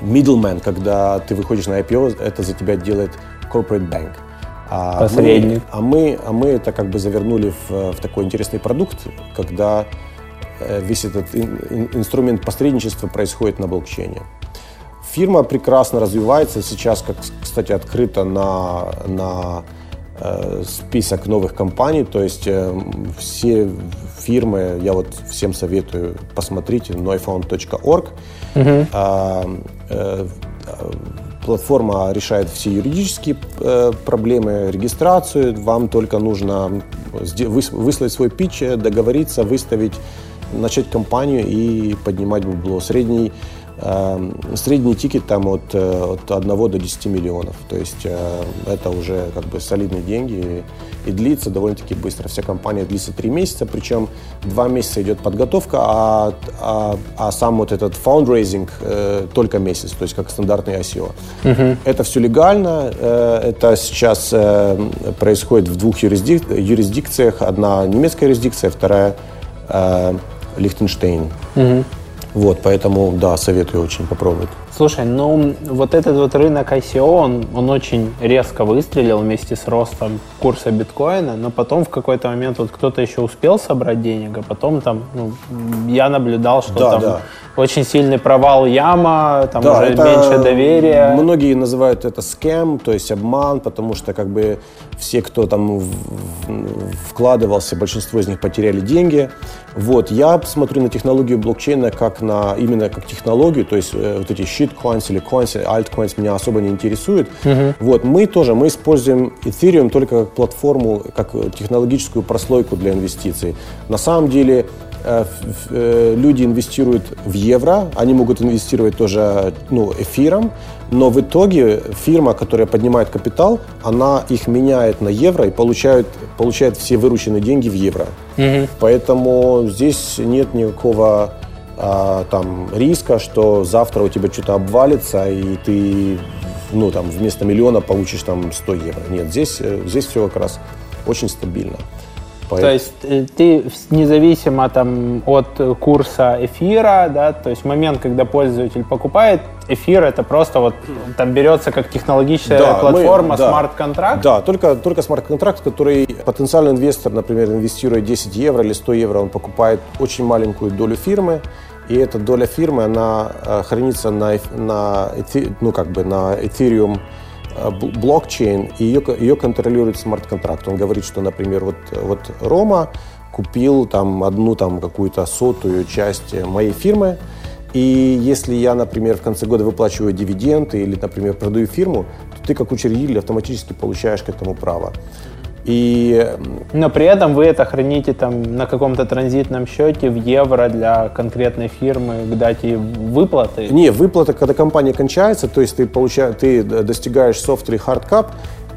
middleman, когда ты выходишь на IPO, это за тебя делает corporate bank. А Посредник. Мы, а, мы, а мы это как бы завернули в, в такой интересный продукт, когда весь этот инструмент посредничества происходит на блокчейне. Фирма прекрасно развивается. Сейчас, как, кстати, открыта на, на э, список новых компаний. То есть э, все фирмы, я вот всем советую, посмотрите noifound.org. Uh-huh. А, э, платформа решает все юридические э, проблемы, регистрацию. Вам только нужно выслать свой питч, договориться, выставить начать компанию и поднимать бабло. Средний Э, средний ticket там от, э, от 1 до 10 миллионов. То есть э, это уже как бы солидные деньги и, и длится довольно-таки быстро. Вся кампания длится 3 месяца, причем 2 месяца идет подготовка, а, а, а сам вот этот фандрайзинг э, только месяц, то есть как стандартный ICO. Угу. Это все легально, э, это сейчас э, происходит в двух юрисдик, юрисдикциях. Одна немецкая юрисдикция, вторая э, Лихтенштейн. Угу. Вот, поэтому, да, советую очень попробовать. Слушай, ну вот этот вот рынок ICO, он, он очень резко выстрелил вместе с ростом курса биткоина, но потом в какой-то момент вот кто-то еще успел собрать денег, а потом там, ну, я наблюдал, что да, там да. очень сильный провал яма, там да, уже меньше доверия. Многие называют это скем, то есть обман, потому что как бы все, кто там вкладывался, большинство из них потеряли деньги. Вот, я смотрю на технологию блокчейна как на, именно как технологию, то есть э, вот эти shitcoins или coins, altcoins меня особо не интересуют. Uh-huh. Вот, мы тоже, мы используем Ethereum только как платформу, как технологическую прослойку для инвестиций. На самом деле, э, э, люди инвестируют в евро, они могут инвестировать тоже ну, эфиром, но в итоге фирма, которая поднимает капитал, она их меняет на евро и получает, получает все вырученные деньги в евро. Угу. Поэтому здесь нет никакого а, там, риска, что завтра у тебя что-то обвалится, и ты ну, там, вместо миллиона получишь там 100 евро. Нет, здесь, э, здесь все как раз очень стабильно. То есть э, ты независимо там, от курса эфира, да, то есть момент, когда пользователь покупает эфир, это просто вот там берется как технологическая да, платформа, смарт-контракт? Да, только, только смарт-контракт, который потенциальный инвестор, например, инвестирует 10 евро или 100 евро, он покупает очень маленькую долю фирмы, и эта доля фирмы, она э, хранится на, на, ну, как бы на Ethereum блокчейн, и ее, ее контролирует смарт-контракт. Он говорит, что, например, вот, вот Рома купил там одну там какую-то сотую часть моей фирмы, и если я, например, в конце года выплачиваю дивиденды или, например, продаю фирму, то ты как учредитель автоматически получаешь к этому право. И... Но при этом вы это храните там на каком-то транзитном счете в евро для конкретной фирмы к дате выплаты? Не, выплата, когда компания кончается, то есть ты, получаешь, ты достигаешь soft или hard cap,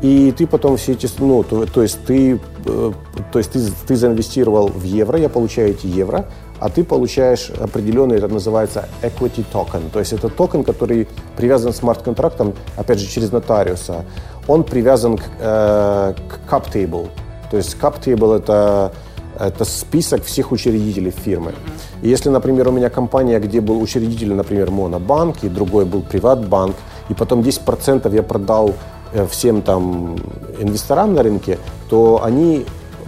и ты потом все эти, ну, то, то есть ты, э, то есть ты, ты заинвестировал в евро, я получаю эти евро, а ты получаешь определенный, это называется equity token. То есть это токен, который привязан к смарт-контрактам, опять же, через нотариуса. Он привязан к, э, к cap table. То есть cap table это это список всех учредителей фирмы. И если, например, у меня компания, где был учредитель, например, Монобанк, и другой был Приватбанк, и потом 10% я продал э, всем там инвесторам на рынке, то они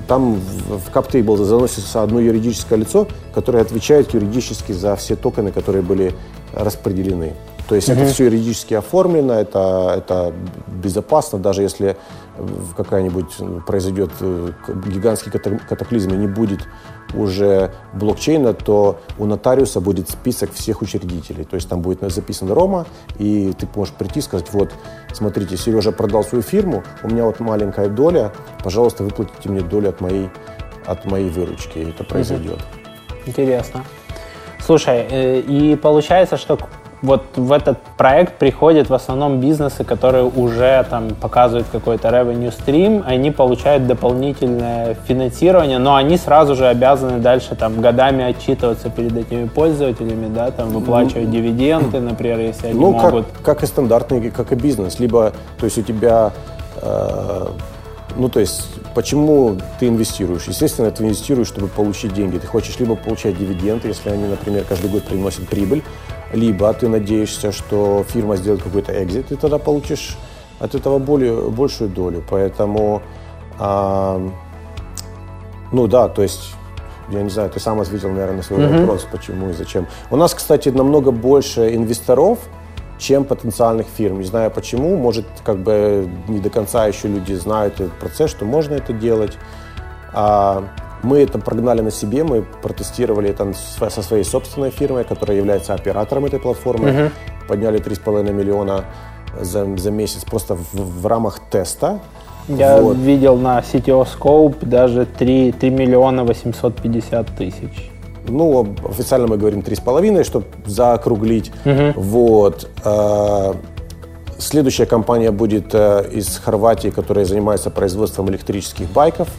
там в CapTable заносится одно юридическое лицо, которое отвечает юридически за все токены, которые были распределены. То есть mm-hmm. это все юридически оформлено, это, это безопасно, даже если какая-нибудь произойдет э, гигантский катаклизм и не будет уже блокчейна, то у нотариуса будет список всех учредителей. То есть там будет записан Рома, и ты можешь прийти и сказать, вот, смотрите, Сережа продал свою фирму, у меня вот маленькая доля, пожалуйста, выплатите мне долю от моей, от моей выручки, и это произойдет. Интересно. Слушай, э, и получается, что вот в этот проект приходят в основном бизнесы, которые уже там показывают какой-то revenue stream, они получают дополнительное финансирование, но они сразу же обязаны дальше там годами отчитываться перед этими пользователями, да, там выплачивать ну, дивиденды, например, если они ну, могут. Как, как и стандартный, как и бизнес, либо, то есть у тебя э, ну, то есть, почему ты инвестируешь? Естественно, ты инвестируешь, чтобы получить деньги. Ты хочешь либо получать дивиденды, если они, например, каждый год приносят прибыль, либо ты надеешься, что фирма сделает какой-то экзит, и тогда получишь от этого более, большую долю. Поэтому, а, ну да, то есть, я не знаю, ты сам ответил, наверное, на свой mm-hmm. вопрос, почему и зачем. У нас, кстати, намного больше инвесторов, чем потенциальных фирм. Не знаю почему, может, как бы не до конца еще люди знают этот процесс, что можно это делать. А, мы это прогнали на себе, мы протестировали это со своей собственной фирмой, которая является оператором этой платформы. Uh-huh. Подняли 3,5 миллиона за, за месяц просто в, в рамках теста. Я вот. видел на CTO Scope даже 3, 3 миллиона 850 тысяч. ну, официально мы говорим 3,5, чтобы заокруглить. Вот. Э, Следующая компания будет э, из Хорватии, которая занимается производством электрических байков.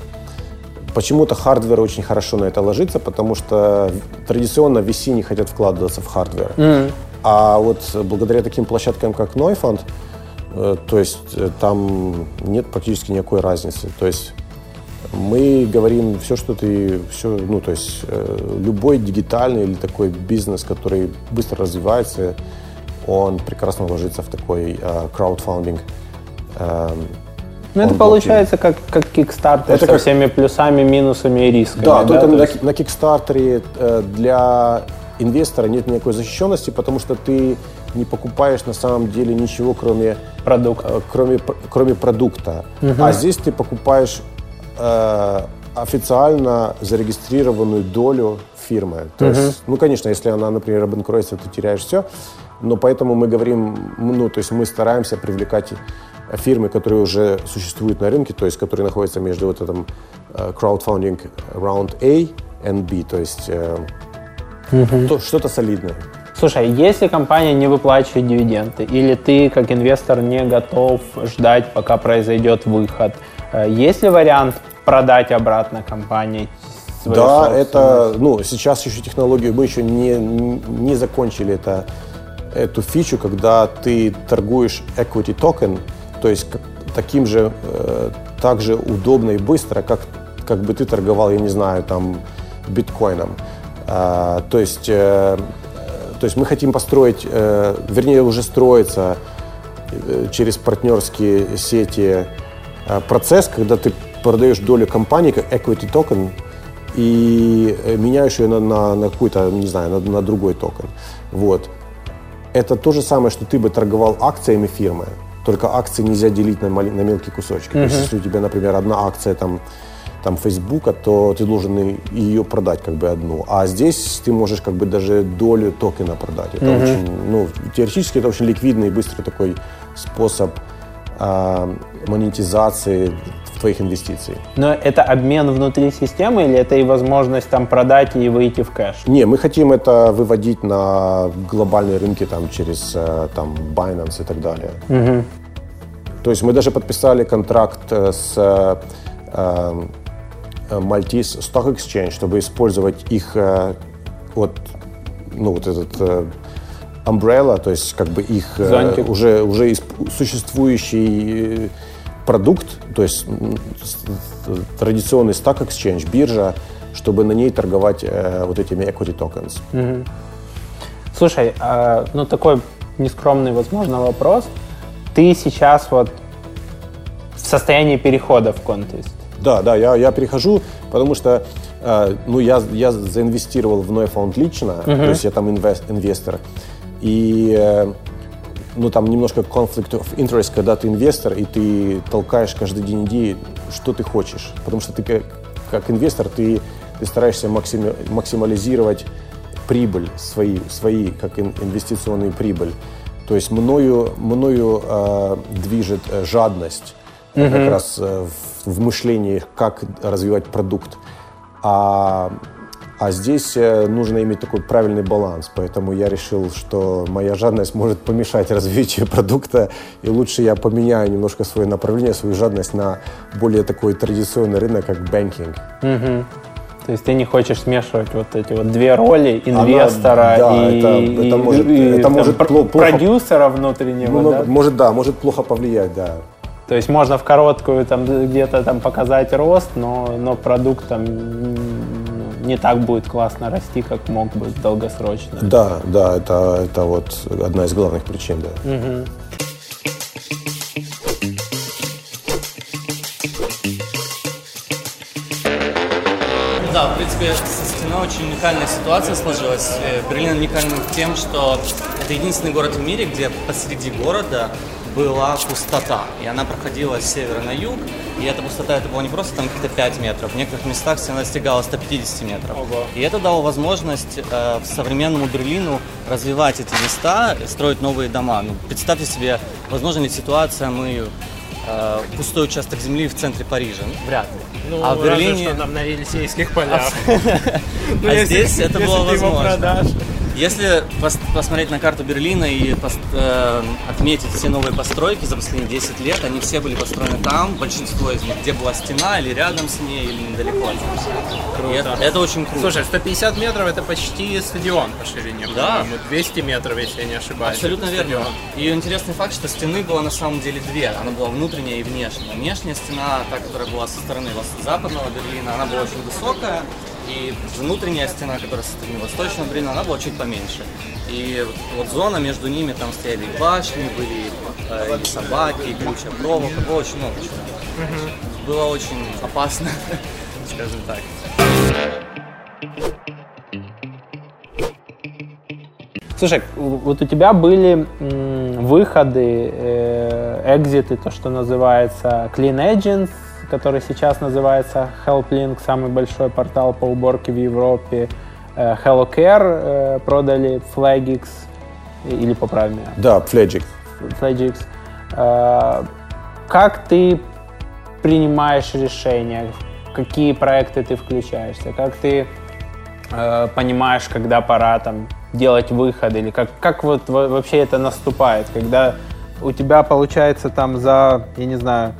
Почему-то hardware очень хорошо на это ложится, потому что традиционно VC не хотят вкладываться в hardware. Мм. А вот благодаря таким площадкам, как Neufund, э, то есть э, там нет практически никакой разницы. То есть мы говорим все, что ты, все, ну, то есть э, любой дигитальный или такой бизнес, который быстро развивается, он прекрасно ложится в такой краудфандинг. Э, ну, это получается как, как Kickstarter Это со как- всеми плюсами, минусами и рисками. Да, только То на, есть- на Kickstarter э, для инвестора нет никакой защищенности, потому что ты не покупаешь на самом деле ничего, кроме продукт. э, кроме, кроме продукта. А здесь ты покупаешь э, официально зарегистрированную долю фирмы. То есть, ну, конечно, если она, например, обанкротится, ты теряешь все. Но поэтому мы говорим, ну, то есть мы стараемся привлекать фирмы, которые уже существуют на рынке, то есть которые находятся между вот этим э, краудфандинг раунд A и B, то есть то- что-то солидное. Слушай, если компания не выплачивает дивиденды, или ты как инвестор не готов ждать, пока произойдет выход, э, есть ли вариант продать обратно компании? Да, собственность? это, ну, сейчас еще технологию, мы еще не, не закончили это, эту фичу, когда ты торгуешь equity токен, то есть как- таким же, э, так же удобно и быстро, как, как бы ты торговал, я не знаю, там, биткоином. А, то есть, э, то есть мы хотим построить, э, вернее, уже строится э, через партнерские сети э, процесс, когда ты продаешь долю компании как equity токен и э, меняешь ее на, на, на какой-то, не знаю, на, на другой токен. Вот. Это то же самое, что ты бы торговал акциями фирмы, только акции нельзя делить на, на мелкие кусочки. То есть, если у тебя, например, одна акция там, там Фейсбука, то ты должен ее продать как бы одну. А здесь ты можешь как бы даже долю токена продать. Это очень, ну, теоретически это очень ликвидный и быстрый такой способ а, монетизации твоих инвестиций. Но это обмен внутри системы или это и возможность там продать и выйти в кэш? Не, мы хотим это выводить на глобальные рынки там, через э, там, Binance и так далее. То есть мы даже подписали контракт э, с э, э, Maltese Stock Exchange, чтобы использовать их э, вот, ну, вот этот э, umbrella, то есть как бы их э, уже, уже существующий продукт, то есть с- традиционный Stock Exchange, биржа, чтобы на ней торговать э, вот этими equity tokens. Слушай, а, ну такой нескромный, возможно, вопрос. Ты сейчас вот в состоянии перехода в контест. Да, да, я, я перехожу, потому что э, ну, я, я заинвестировал в Neufund лично, то есть я там инвес- инвестор. И э, ну, там немножко conflict of interest, когда ты инвестор, и ты толкаешь каждый день идеи, что ты хочешь. Потому что ты как, как инвестор, ты, ты стараешься максими- максимализировать прибыль, свои, свои как ин- инвестиционную прибыль. То есть мною, мною э, движет жадность как раз э, в, в мышлении, как развивать продукт. А, а здесь э, нужно иметь такой правильный баланс. Поэтому я решил, что моя жадность может помешать развитию продукта, и лучше я поменяю немножко свое направление, свою жадность на более такой традиционный рынок, как банкинг. То есть ты не хочешь смешивать вот эти вот две роли инвестора да, и, это- это может- и, это там, может пло- плохо- продюсера внутреннего, Ну, да? Может, да, может плохо повлиять, да. То есть можно в короткую там где-то там показать рост, но, но продукт там не так будет классно расти, как мог бы долгосрочно. Да, да, это, это вот одна из главных причин, да. Да, в принципе, со стеной очень уникальная ситуация сложилась. Берлин уникальным тем, что это единственный город в мире, где посреди города была пустота. И она проходила с севера на юг. И эта пустота, это было не просто там каких-то 5 метров. В некоторых местах стена достигала 150 метров. И это дало возможность э, современному Берлину развивать эти места, строить новые дома. Ну, представьте себе, возможно ли ситуация, мы э, пустой участок земли в центре Парижа? Ну, Вряд ли. Ну, а в Берлине... что там на Елисейских полях. Ну, А если- здесь это было возможно. Если пос- посмотреть на карту Берлина и э, отметить все новые постройки за последние 10 лет, они все были построены там, большинство из них, где была стена или рядом с ней, или недалеко нее. И это, это очень круто. Слушай, 150 метров это почти стадион по ширине. Да. по-моему. 200 метров, если я не ошибаюсь. Абсолютно верно. И интересный факт, что стены было на самом деле две. Она была внутренняя и внешняя. Внешняя стена, та, которая была со стороны западного Берлина, она была очень высокая. И внутренняя стена, которая со стороны восточного Берлина, она была чуть поменьше. И вот зона между ними, там стояли и башни, были э, и собаки, и крючья проволока, было очень много чего. Было очень опасно, скажем так. Слушай, вот у тебя были выходы, э, экзиты, то, что называется Clean Agents, который сейчас называется HelpLink, самый большой портал по уборке в Европе. Э, HelloCare э, продали Flagix, или поправь меня, Да, Fledging. Flagix. Э, Как ты принимаешь решения? Какие проекты ты включаешься? Как ты понимаешь, когда пора там делать выход? Или как, как вот во- вообще это наступает? Когда у тебя получается там за, я не знаю,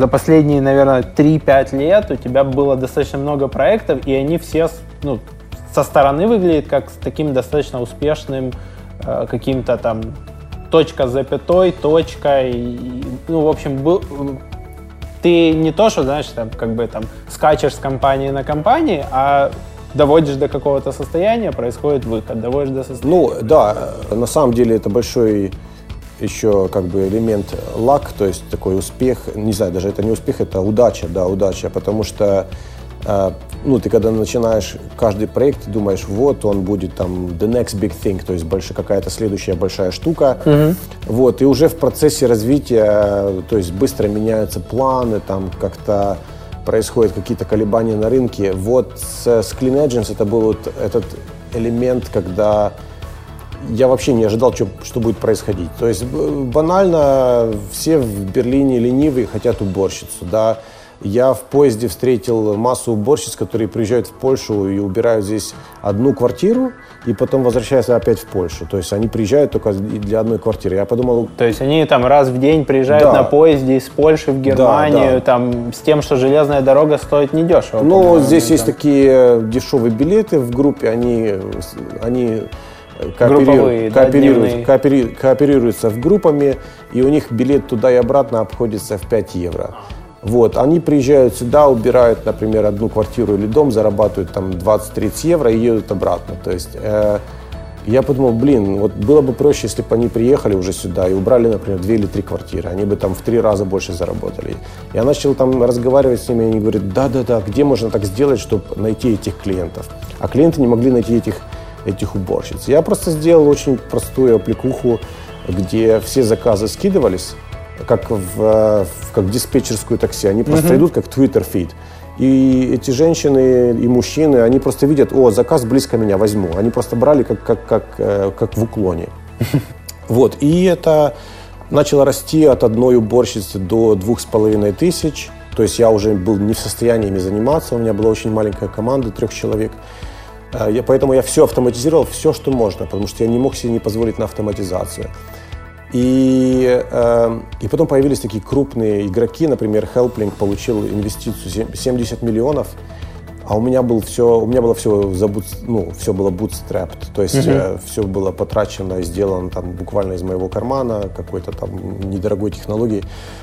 за последние, наверное, 3-5 лет у тебя было достаточно много проектов, и они все ну, со стороны выглядят как с таким достаточно успешным э, каким-то там точка запятой, точка, и, ну, в общем, был, ты не то, что, знаешь, там, как бы там скачешь с компании на компании, а доводишь до какого-то состояния, происходит выход, доводишь до состояния. Ну, да, на самом деле это большой еще как бы элемент лак, то есть такой успех, не знаю, даже это не успех, это удача, да, удача, потому что э, ну, ты когда начинаешь каждый проект, ты думаешь, вот он будет там the next big thing, то есть больше какая-то следующая большая штука, вот, и уже в процессе развития, то есть быстро меняются планы, там как-то происходят какие-то колебания на рынке. Вот с, с Clean Agents это был вот этот элемент, когда я вообще не ожидал, что, что будет происходить. То есть банально все в Берлине ленивые хотят уборщицу, да. Я в поезде встретил массу уборщиц, которые приезжают в Польшу и убирают здесь одну квартиру, и потом возвращаются опять в Польшу. То есть они приезжают только для одной квартиры. Я подумал, То есть они там раз в день приезжают Да. на поезде из Польши в Германию, да. там с тем, что железная дорога стоит недешево. Ну, здесь есть такие дешевые билеты в группе, они, они Групповые, кооперируют, коопери- кооперируются в группами, и у них билет туда и обратно обходится в 5 евро. Вот, они приезжают сюда, убирают, например, одну квартиру или дом, зарабатывают там 20-30 евро и едут обратно. То есть э, я подумал, блин, вот было бы проще, если бы они приехали уже сюда и убрали, например, две или три квартиры. Они бы там в три раза больше заработали. Я начал там разговаривать с ними, и они говорят, да-да-да, где можно так сделать, чтобы найти этих клиентов? А клиенты не могли найти этих, этих уборщиц. Я просто сделал очень простую аппликуху, где все заказы скидывались, как в, э, как диспетчерскую такси. Они просто идут как Twitter фид. И эти женщины и мужчины, они просто видят, о, заказ близко меня, возьму. Они просто брали как, как, как, э, как в уклоне. Вот, и это начало расти от одной уборщицы до двух с половиной тысяч. То есть я уже был не в состоянии ими заниматься, у меня была очень маленькая команда, трех человек. Э, Я, поэтому я все автоматизировал, все, что можно, потому что я не мог себе не позволить на автоматизацию. И, э, и потом появились такие крупные игроки, например, Helplink получил инвестицию сем- 70 миллионов, а у меня был все, у меня было все забут, ну, все было bootstrapped, то есть все было потрачено и сделано там буквально из моего кармана, какой-то там недорогой технологии.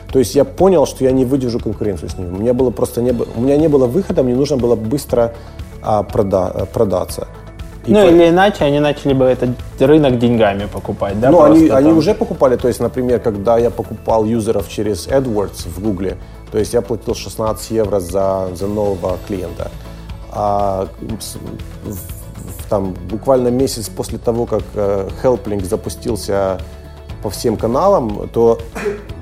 То есть я понял, что я не выдержу конкуренцию с ним. У меня было просто не, у меня не было выхода, мне нужно было быстро а, прода- продаться. И Ну по- или иначе они начали бы этот рынок деньгами покупать, да? ну, они, просто они там. уже покупали, то есть, например, когда я покупал юзеров через AdWords в Гугле, то есть я платил 16 евро за, за нового клиента. А там, буквально месяц после того, как э, Helplink запустился по всем каналам, то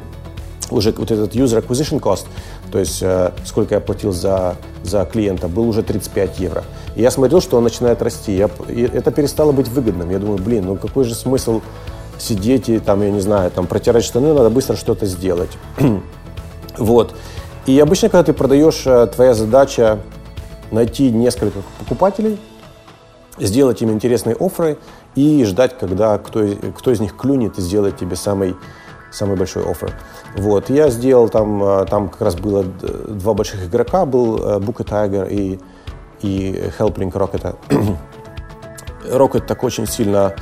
уже вот этот user acquisition cost, то есть э, сколько я платил за, за клиента, был уже 35 евро. И я смотрел, что он начинает расти. Я, и это перестало быть выгодным. Я думаю, блин, ну какой же смысл сидеть и там, я не знаю, там протирать штаны, надо быстро что-то сделать. Вот. И обычно, когда ты продаешь, э, твоя задача найти несколько покупателей, сделать им интересные офферы и ждать, когда кто, кто из них клюнет и сделает тебе самый, самый большой оффер. Вот. Я сделал там, э, там как раз было два больших игрока, был э, Buka Tiger и, и Helpling Rocket. Rocket так очень сильно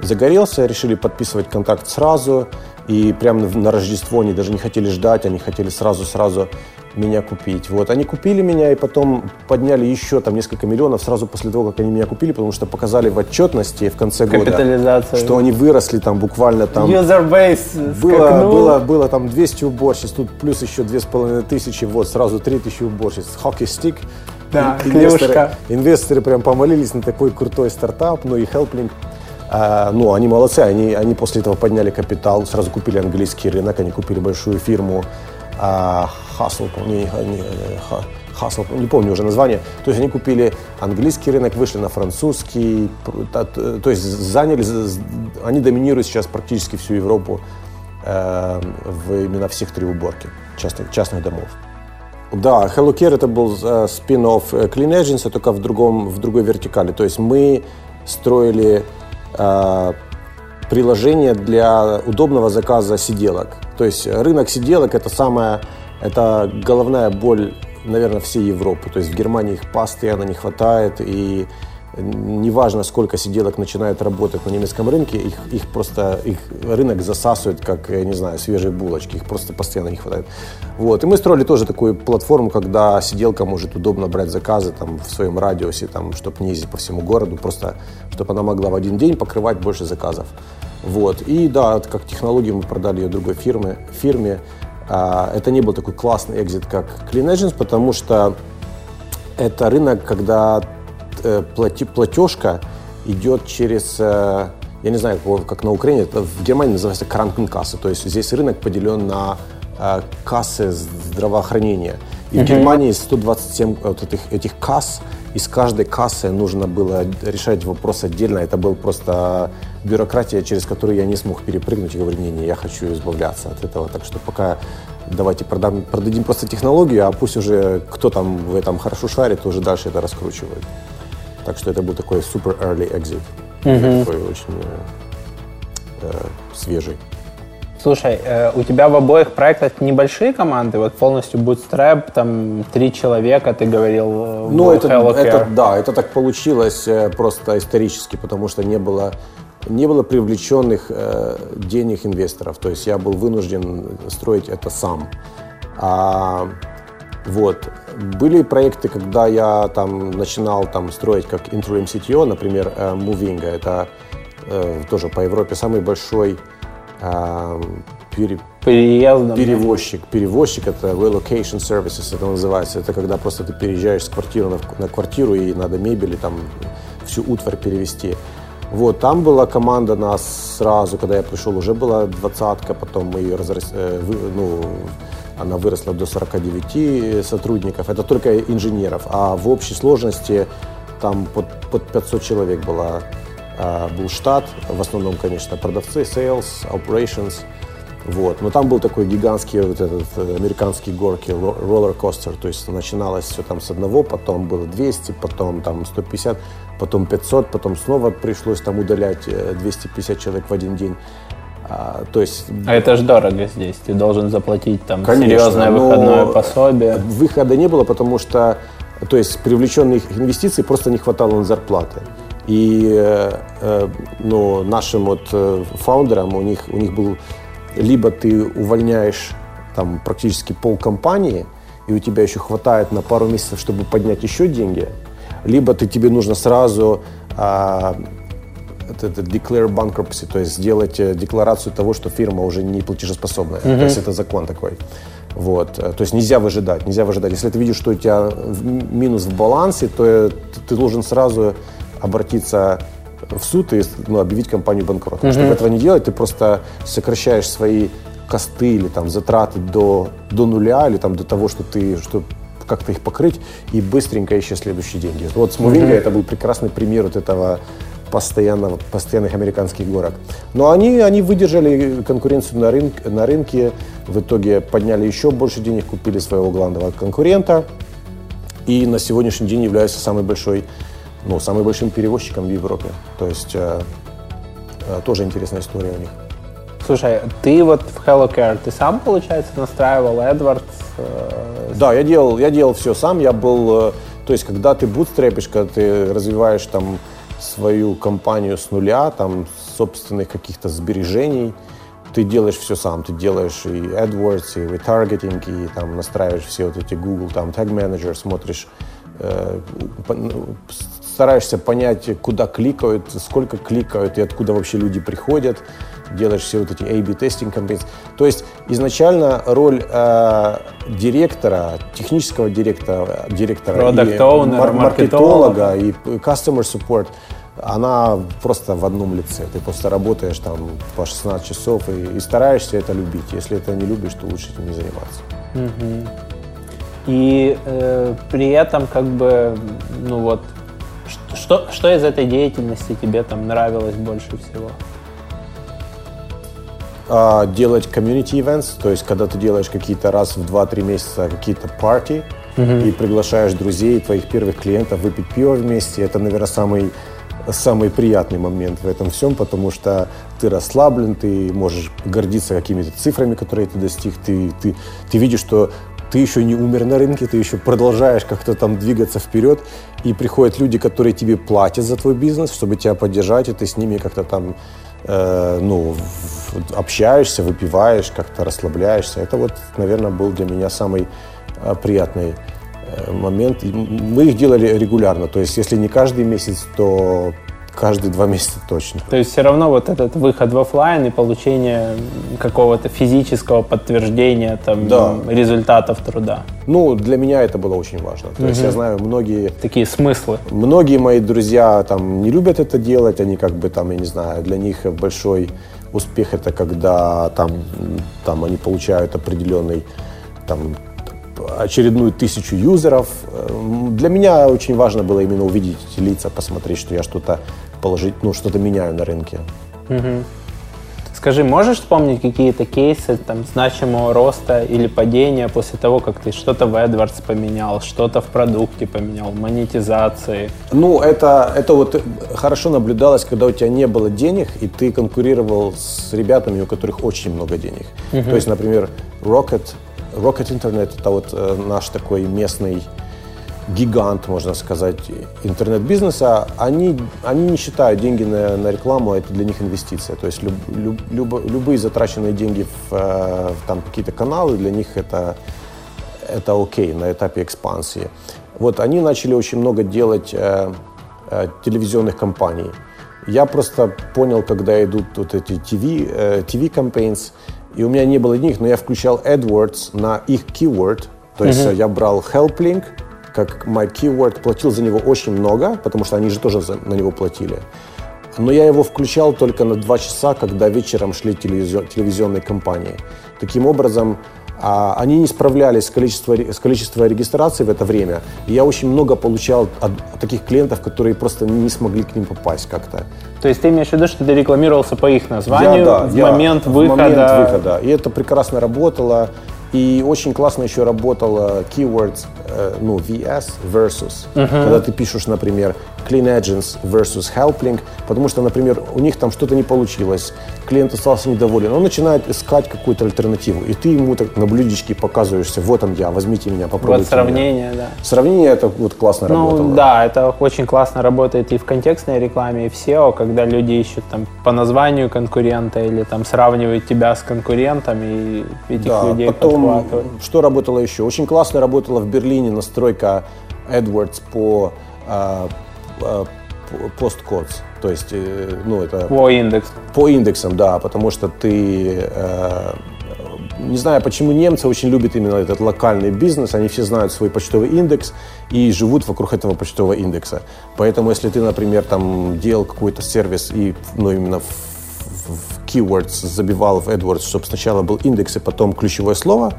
загорелся, решили подписывать контакт сразу, и прямо на Рождество они даже не хотели ждать, они хотели сразу-сразу меня купить. Вот, они купили меня и потом подняли еще там несколько миллионов сразу после того, как они меня купили, потому что показали в отчетности в конце года, что они выросли там буквально там... User base было, было, было там 200 уборщиц, тут плюс еще 2500, вот сразу 3000 уборщиц. Hockey stick. Да, инвесторы, инвесторы прям помолились на такой крутой стартап, ну и Helpling а, ну, они молодцы, они, они после этого подняли капитал, сразу купили английский рынок, они купили большую фирму а, Hustle, не, не, не помню уже название. То есть они купили английский рынок, вышли на французский, то есть заняли, они доминируют сейчас практически всю Европу э, в именно в секторе уборки частных, частных домов. Да, Hello Care это был э, спин-офф Clean Agents, только в, другом, в другой вертикали. То есть мы строили Э, приложение для удобного заказа сиделок. То есть рынок сиделок это самая, это головная боль, наверное, всей Европы. То есть в Германии их постоянно не хватает, и неважно, сколько сиделок начинает работать на немецком рынке, их, их просто их рынок засасывает, как, я не знаю, свежие булочки, их просто постоянно не хватает. Вот. И мы строили тоже такую платформу, когда сиделка может удобно брать заказы там, в своем радиусе, там, чтобы не ездить по всему городу, просто чтобы она могла в один день покрывать больше заказов. Вот. И да, как технологию мы продали ее другой фирме. фирме. А, это не был такой классный экзит, как Clean Agents, потому что это рынок, когда платежка идет через, э, я не знаю, как на Украине, это в Германии называется кранкенкасса, то есть здесь рынок поделен на э, кассы здравоохранения. И uh-huh. в Германии 127 вот этих, этих касс, из каждой кассы нужно было решать вопрос отдельно. Это был просто бюрократия, через которую я не смог перепрыгнуть и говорю, не, не, я хочу избавляться от этого. Так что пока давайте продам, продадим просто технологию, а пусть уже кто там в этом хорошо шарит, уже дальше это раскручивает. Так что это был такой super early exit. Mm-hmm. Такой очень э, э, свежий. Слушай, э, у тебя в обоих проектах небольшие команды, вот полностью bootstrap, там три человека, ты говорил. Э, ну, это, это, да, это так получилось э, просто исторически, потому что не было, не было привлеченных э, денег инвесторов. То есть я был вынужден строить это сам. А, вот. Были проекты, когда я там начинал там строить как interim CTO, например, э, Moving, это э, тоже по Европе самый большой э, пере, перевозчик. Перевозчик это relocation services, это называется. Это когда просто ты переезжаешь с квартиры на, на квартиру и надо мебель и там всю утварь перевести. Вот, там была команда нас сразу, когда я пришел, уже была двадцатка, потом мы ее разрос, э, ну, она выросла до 49 сотрудников. Это только инженеров. А в общей сложности там под, под 500 человек была, а, был штат. В основном, конечно, продавцы, sales, operations. Вот. Но там был такой гигантский вот этот э, американский горки, роллер-костер. То есть начиналось все там с одного, потом было 200, потом там 150, потом 500, потом снова пришлось там удалять 250 э, человек в один день. А, то есть... А это же дорого здесь. Ты должен заплатить там Конечно, серьезное выходное пособие. Выхода не было, потому что то есть привлеченных инвестиций просто не хватало на зарплаты. И ну, нашим вот э, фаундерам у них, у них был либо ты увольняешь там практически пол компании, и у тебя еще хватает на пару месяцев, чтобы поднять еще деньги, либо ты, тебе нужно сразу а, это, declare bankruptcy, то есть сделать э, декларацию того, что фирма уже не платежеспособная. Mm-hmm. То есть это закон такой. Вот. Э, то есть нельзя выжидать, нельзя выжидать. Если ты видишь, что у тебя минус в балансе, то э, ты должен сразу обратиться в суд и ну, объявить компанию банкротом. Mm-hmm. Чтобы этого не делать, ты просто сокращаешь свои косты или там затраты до, до нуля или там до того, что ты что как-то их покрыть и быстренько ищешь следующие деньги. Вот с Moving mm-hmm. это был прекрасный пример вот этого постоянно, постоянных американских горок. Но они, они выдержали конкуренцию на, рынке, на рынке, в итоге подняли еще больше денег, купили своего главного конкурента и на сегодняшний день являются самой большой, ну, самым большим перевозчиком в Европе. То есть э, э, тоже интересная история у них. Слушай, ты вот в Hello Care, ты сам, получается, настраивал AdWords? Э, Да, я делал, я делал все сам. Я был, э, то есть, когда ты бутстрепишь, когда ты развиваешь там свою компанию с нуля, там собственных каких-то сбережений, ты делаешь все сам. Ты делаешь и AdWords, и ретаргетинг, и там настраиваешь все вот эти Google, там Tag Manager, смотришь, э, ну, стараешься понять, куда кликают, сколько кликают и откуда вообще люди приходят. Делаешь все вот эти A-B тестинг campaigns. То есть изначально роль э, директора, технического директора, директора и мар- маркетолога. и customer support, она просто в одном лице. Ты просто работаешь там по 16 часов и, и стараешься это любить. Если это не любишь, то лучше этим не заниматься. И э, при этом, как бы, ну вот, что, что из этой деятельности тебе там нравилось больше всего? А, делать community events, то есть когда ты делаешь какие-то раз в 2-3 месяца какие-то парти и приглашаешь друзей, твоих первых клиентов выпить пиво вместе, это, наверное, самый самый приятный момент в этом всем, потому что ты расслаблен, ты можешь гордиться какими-то цифрами, которые ты достиг, ты, ты, ты видишь, что ты еще не умер на рынке, ты еще продолжаешь как-то там двигаться вперед, и приходят люди, которые тебе платят за твой бизнес, чтобы тебя поддержать, и ты с ними как-то там э, ну, общаешься, выпиваешь, как-то расслабляешься. Это вот, наверное, был для меня самый э, приятный э, момент. Мы их делали регулярно, то есть если не каждый месяц, то каждые два месяца точно. То есть все равно вот этот выход в офлайн и получение какого-то физического подтверждения там Да. результатов труда. Ну, для меня это было очень важно. То есть я знаю, многие Такие смыслы. Многие мои друзья там не любят это делать, они как бы там, я не знаю, для них большой успех это когда там, там они получают определенный там очередную тысячу юзеров. Эм, Для меня очень важно было именно увидеть эти лица, посмотреть, что я что-то положить, ну, что-то меняю на рынке. Скажи, можешь вспомнить какие-то кейсы там, значимого роста или падения после того, как ты что-то в AdWords поменял, что-то в продукте поменял, монетизации? Ну, это, это вот хорошо наблюдалось, когда у тебя не было денег, и ты конкурировал с ребятами, у которых очень много денег. То есть, например, Rocket, Rocket Internet это вот э, наш такой местный гигант, можно сказать, интернет-бизнеса, они, они не считают деньги на, на рекламу, это для них инвестиция. То есть люб- люб- любо- любые затраченные деньги в, э, в там какие-то каналы, для них это, это окей на этапе экспансии. Вот они начали очень много делать э, э, телевизионных компаний. Я просто понял, когда идут вот эти TV, э, TV campaigns, и у меня не было денег, но я включал AdWords на их keyword, то есть э, я брал HelpLink, как my keyword, платил за него очень много, потому что они же тоже за- на него платили. Но я его включал только на два часа, когда вечером шли телевизион- телевизионные кампании. Таким образом, а, они не справлялись с количеством, с количеством регистраций в это время. И я очень много получал от, от таких клиентов, которые просто не смогли к ним попасть как-то. То есть ты имеешь в виду, что ты рекламировался по их названию Я, да, в, я момент в выхода? момент выхода. И это прекрасно работало. И очень классно еще работало keywords, э, ну, VS versus. Когда ты пишешь, например, Clean Agents versus Helplink, потому что, например, у них там что-то не получилось, клиент остался недоволен, он начинает искать какую-то альтернативу, и ты ему так на блюдечке показываешься, вот он я, возьмите меня, попробуйте Вот сравнение, да. меня. Сравнение это вот классно Ну работало. да, это очень классно работает и в контекстной рекламе, и в SEO, когда люди ищут там по названию конкурента или там сравнивают тебя с конкурентами и этих Да, людей потом, что работало еще? Очень классно работала в Берлине настройка AdWords по а, а, по- postcodes. То есть, э, ну, это По индексу. по индексам, да, потому что ты, э, не знаю, почему немцы очень любят именно этот локальный бизнес, они все знают свой почтовый индекс и живут вокруг этого почтового индекса. Поэтому, если ты, например, там делал какой-то сервис и, ну, именно в- в keywords забивал в AdWords, чтобы сначала был индекс и потом ключевое слово,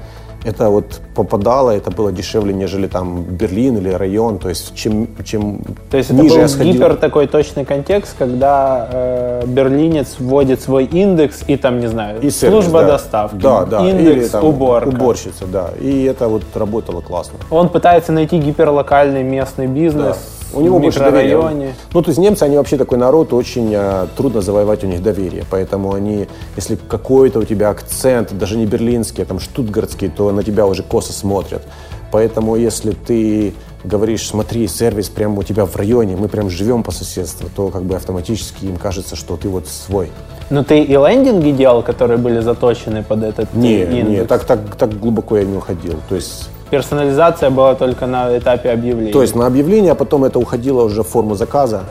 это вот попадало, это было дешевле, нежели там Берлин или район, то есть чем, чем То есть это ниже был я сходил... гипер такой точный контекст, когда э, берлинец вводит свой индекс и там, не знаю, И сервис, служба да. доставки, Да, да. индекс Или там уборка. Уборщица, да. И это вот работало классно. Он пытается найти гиперлокальный местный бизнес У него больше доверия. Ну, то есть немцы, они вообще такой народ, очень э, трудно завоевать у них доверие. Поэтому они, если какой-то у тебя акцент, даже не берлинский, а там штутгартский, то на тебя уже косо смотрят. Поэтому если ты говоришь, смотри, сервис прямо у тебя в районе, мы прям живем по соседству, то как бы автоматически им кажется, что ты вот свой. Но ты и лендинги делал, которые были заточены под этот Не, индекс? не, так, так, так глубоко я не уходил. То есть Персонализация была только на этапе объявления. То есть на объявление, а потом это уходило уже в форму заказа.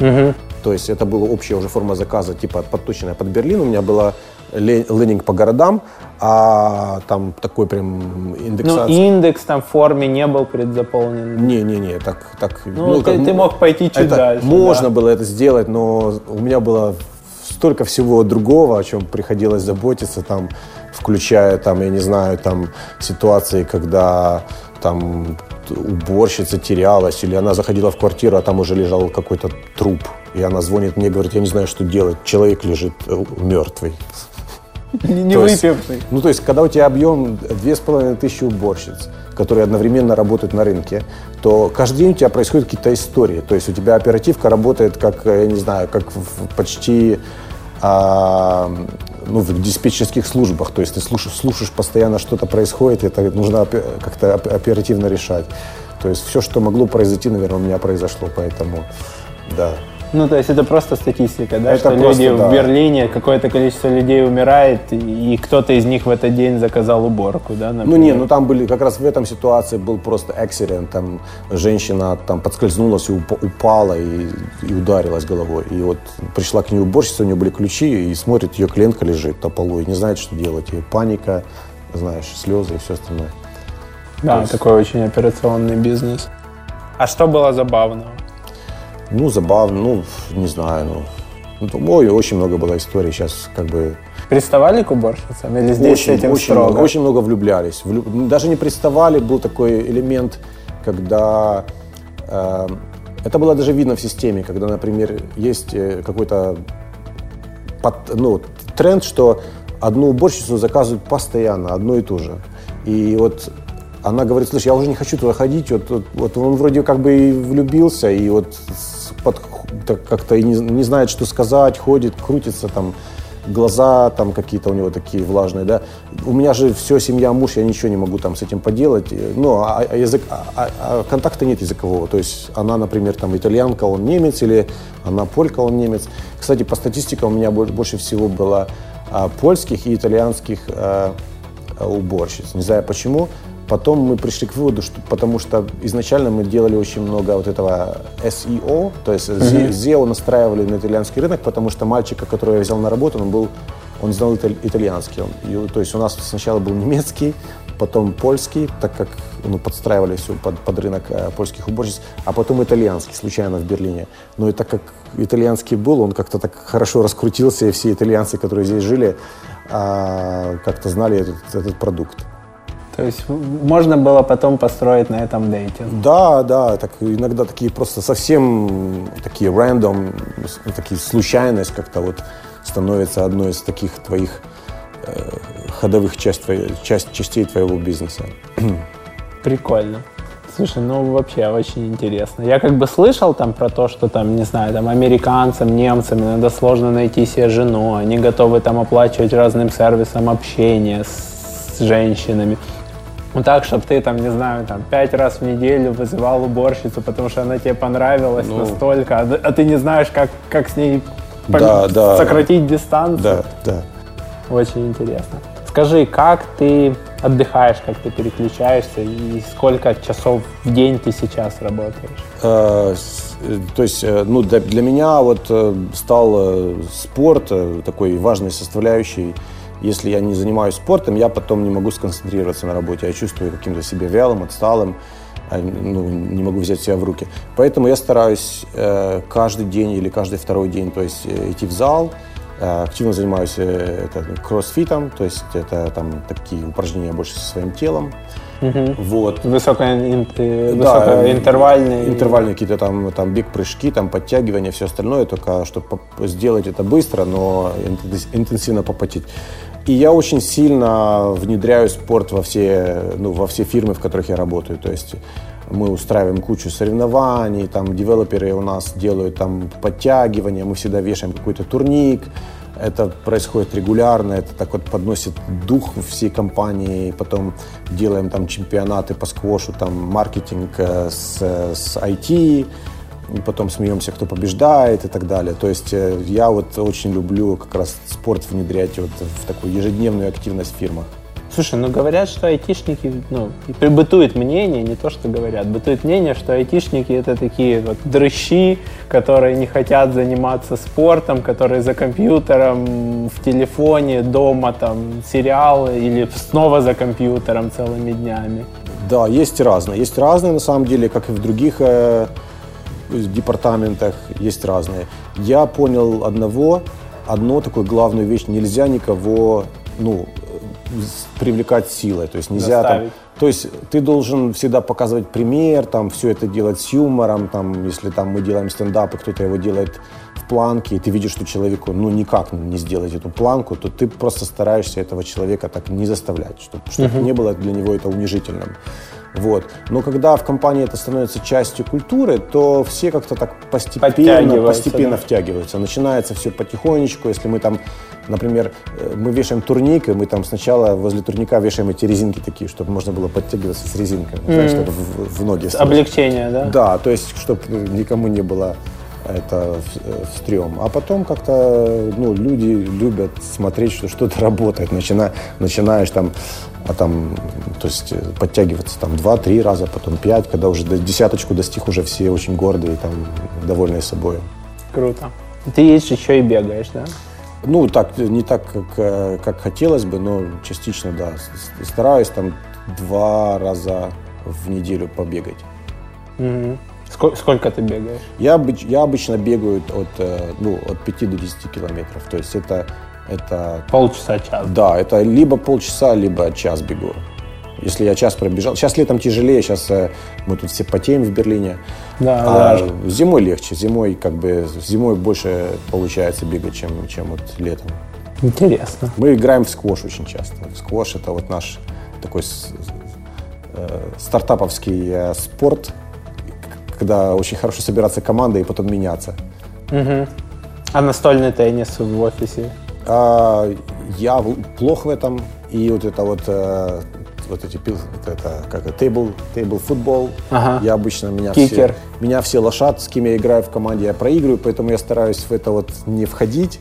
То есть это была общая уже форма заказа, типа подточенная под Берлин. У меня была ле- лендинг по городам, а там такой прям ну, индексация. индекс там в форме не был предзаполнен. Не-не-не, так... так Ну, ты- как, ты мог пойти чуть это дальше, Можно да. было это сделать, но у меня было столько всего другого, о чем приходилось заботиться, там, включая, там, я не знаю, там, ситуации, когда там уборщица терялась, или она заходила в квартиру, а там уже лежал какой-то труп. И она звонит мне, говорит, я не знаю, что делать, человек лежит э, мертвый. Не, выпивший. Ну, то есть, когда у тебя объем 2500 уборщиц, которые одновременно работают на рынке, то каждый день у тебя происходят какие-то истории. То есть у тебя оперативка работает как, э, я не знаю, как почти а, ну, в диспетчерских службах. То есть ты слушаешь, слушаешь постоянно, что-то происходит, это нужно как-то оп- оперативно решать. То есть все, что могло произойти, наверное, у меня произошло, поэтому да. Ну, то есть это просто статистика, да, Это что просто, люди да. в Берлине, какое-то количество людей умирает, и, кто-то из них в этот день заказал уборку, да, Ну например? не, ну там были, как раз в этом ситуации был просто акцидент, там женщина там подскользнулась и упа- упала и, и ударилась головой. И вот пришла к ней уборщица, у нее были ключи, и смотрит, ее клиентка лежит на полу и не знает, что делать. И паника, знаешь, слезы и все остальное. Да, такой очень операционный бизнес. А что было забавного? Ну, забавно, ну, не знаю, ну, ну, ой, очень много было историй, сейчас как бы Приставали к уборщицам? Или здесь очень, с этим очень, строго? много, очень много влюблялись. Влю- Даже не приставали, был такой элемент, когда э, это было даже видно в системе, когда, например, есть э, какой-то под- ну, тренд, что одну уборщицу заказывают постоянно, одну и ту же. И вот она говорит, слушай, я уже не хочу туда ходить, вот, вот, вот он вроде как бы и влюбился, и вот так как-то и не, не знает, что сказать, ходит, крутится там, глаза там какие-то у него такие влажные, да. У меня же все, семья, муж, я ничего не могу там с этим поделать. Ну, а, а язык, а- а- а контакта нет языкового. То есть она, например, там итальянка, он немец, или она полька, он немец. Кстати, по статистике у меня больше, всего было а, польских и итальянских а, а, уборщиц. Не знаю почему. Потом мы пришли к выводу, что потому что изначально мы делали очень много вот этого SEO, то есть SEO настраивали на итальянский рынок, потому что мальчика, которого я взял на работу, он был, он знал италь- итальянский. Он- и, то есть у нас сначала был немецкий, потом польский, так как ну, подстраивали все под, под рынок э, польских уборщиц, а потом итальянский, случайно в Берлине. Но и так как итальянский был, он как-то так хорошо раскрутился, и все итальянцы, которые здесь жили, а, как-то знали этот, этот продукт. То есть можно было потом построить на этом дейтинг. Да, да, так иногда такие просто совсем такие рандом, такие случайность как-то вот становится одной из таких твоих э, ходовых часть, твоей- часть, частей твоего бизнеса. Прикольно. Слушай, ну вообще очень интересно. Я как бы слышал там про то, что там, не знаю, там американцам, немцам иногда сложно найти себе жену, они готовы там оплачивать разным сервисам общения с, с женщинами. Ну так, чтобы ты там, не знаю, там пять раз в неделю вызывал уборщицу, потому что она тебе понравилась Ну. настолько, а, а ты не знаешь, как, как с ней Да, да. сократить дистанцию. Да, да. Очень интересно. Скажи, как ты отдыхаешь, как ты переключаешься и сколько часов в день ты сейчас работаешь? Э, с- э, То есть, э, ну, для, для меня вот э, стал спорт такой важной составляющей. Если я не занимаюсь спортом, я потом не могу сконцентрироваться на работе. Я чувствую каким-то себе вялым, отсталым, а, ну, не могу взять себя в руки. Поэтому я стараюсь э, каждый день или каждый второй день, то есть э, идти в зал, Э, активно занимаюсь э, это, кроссфитом, то есть это там такие упражнения больше со своим телом. Угу. Вот. Высокоинтервальные. Да, интервальные какие-то там, там бег-прыжки, там подтягивания, все остальное, только чтобы сделать это быстро, но интенсивно попотеть. И я очень сильно внедряю спорт во все, ну, во все фирмы, в которых я работаю. То есть мы устраиваем кучу соревнований, там девелоперы у нас делают там подтягивания, мы всегда вешаем какой-то турник. Это происходит регулярно, это так вот подносит дух всей компании. Потом делаем там чемпионаты по сквошу, там маркетинг э, с, с IT, и потом смеемся, кто побеждает и так далее. То есть э, я вот очень люблю как раз спорт внедрять вот в такую ежедневную активность в фирмах. Слушай, ну говорят, что айтишники, ну, бытует мнение, не то, что говорят, бытует мнение, что айтишники это такие вот дрыщи, которые не хотят заниматься спортом, которые за компьютером, в телефоне, дома, там, сериалы или снова за компьютером целыми днями. Да, есть разные. Есть разные, на самом деле, как и в других э, департаментах, есть разные. Я понял одного, одну такую главную вещь, нельзя никого, ну, привлекать силой. То есть нельзя там, то есть ты должен всегда показывать пример, там все это делать с юмором, там, если там мы делаем стендап, и кто-то его делает в планке, и ты видишь, что человеку ну никак не сделать эту планку, то ты просто стараешься этого человека так не заставлять, чтобы, чтобы uh-huh. не было для него это унижительным. Вот. Но когда в компании это становится частью культуры, то все как-то так постепенно, постепенно да. втягиваются. Начинается все потихонечку. Если мы там, например, э, мы вешаем турник, и мы там сначала возле турника вешаем эти резинки такие, чтобы можно было подтягиваться с резинками, mm-hmm. знаешь, чтобы в, в ноги. Облегчение, да? Да, то есть, чтобы никому не было это в, стрём. А потом как-то ну, люди любят смотреть, что что-то работает. Начина, начинаешь там, а там, то есть э, подтягиваться там два-три раза, потом пять, когда уже до десяточку достиг, уже все очень гордые, там, довольные собой. Круто. Ты едешь еще и бегаешь, да? Ну, так, не так, как, э, как хотелось бы, но частично, да. Стараюсь там два раза в неделю побегать. Угу. Сколько, сколько ты бегаешь? Я, я обычно бегаю от, э, ну, от 5 до 10 километров. То есть это, это... Полчаса, час. Да, это либо полчаса, либо час бегу. Если я час пробежал. Сейчас летом тяжелее, сейчас э, мы тут все потеем в Берлине. Да, а да. зимой легче. Зимой как бы зимой больше получается бегать, чем, чем вот летом. Интересно. Мы играем в сквош очень часто. Сквош это вот наш такой э, стартаповский спорт, когда очень хорошо собираться командой и потом меняться. Угу. А настольный теннис в офисе? А, я плох в этом. И вот это вот э, вот эти вот это как это, тейбл тейбл футбол. Ага. Я обычно меня Кикер. все меня все лошад, с кем я играю в команде, я проигрываю, поэтому я стараюсь в это вот не входить.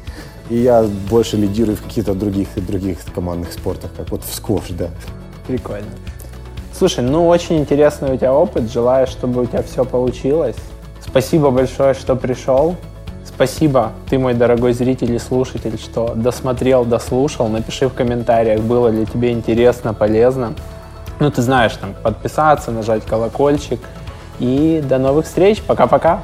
И я больше лидирую в каких-то других других командных спортах, как вот в сквош, да. Прикольно. Слушай, ну очень интересный у тебя опыт. Желаю, чтобы у тебя все получилось. Спасибо большое, что пришел. Спасибо, ты мой дорогой зритель и слушатель, что досмотрел, дослушал. Напиши в комментариях, было ли тебе интересно, полезно. Ну, ты знаешь, там, подписаться, нажать колокольчик. И до новых встреч. Пока-пока.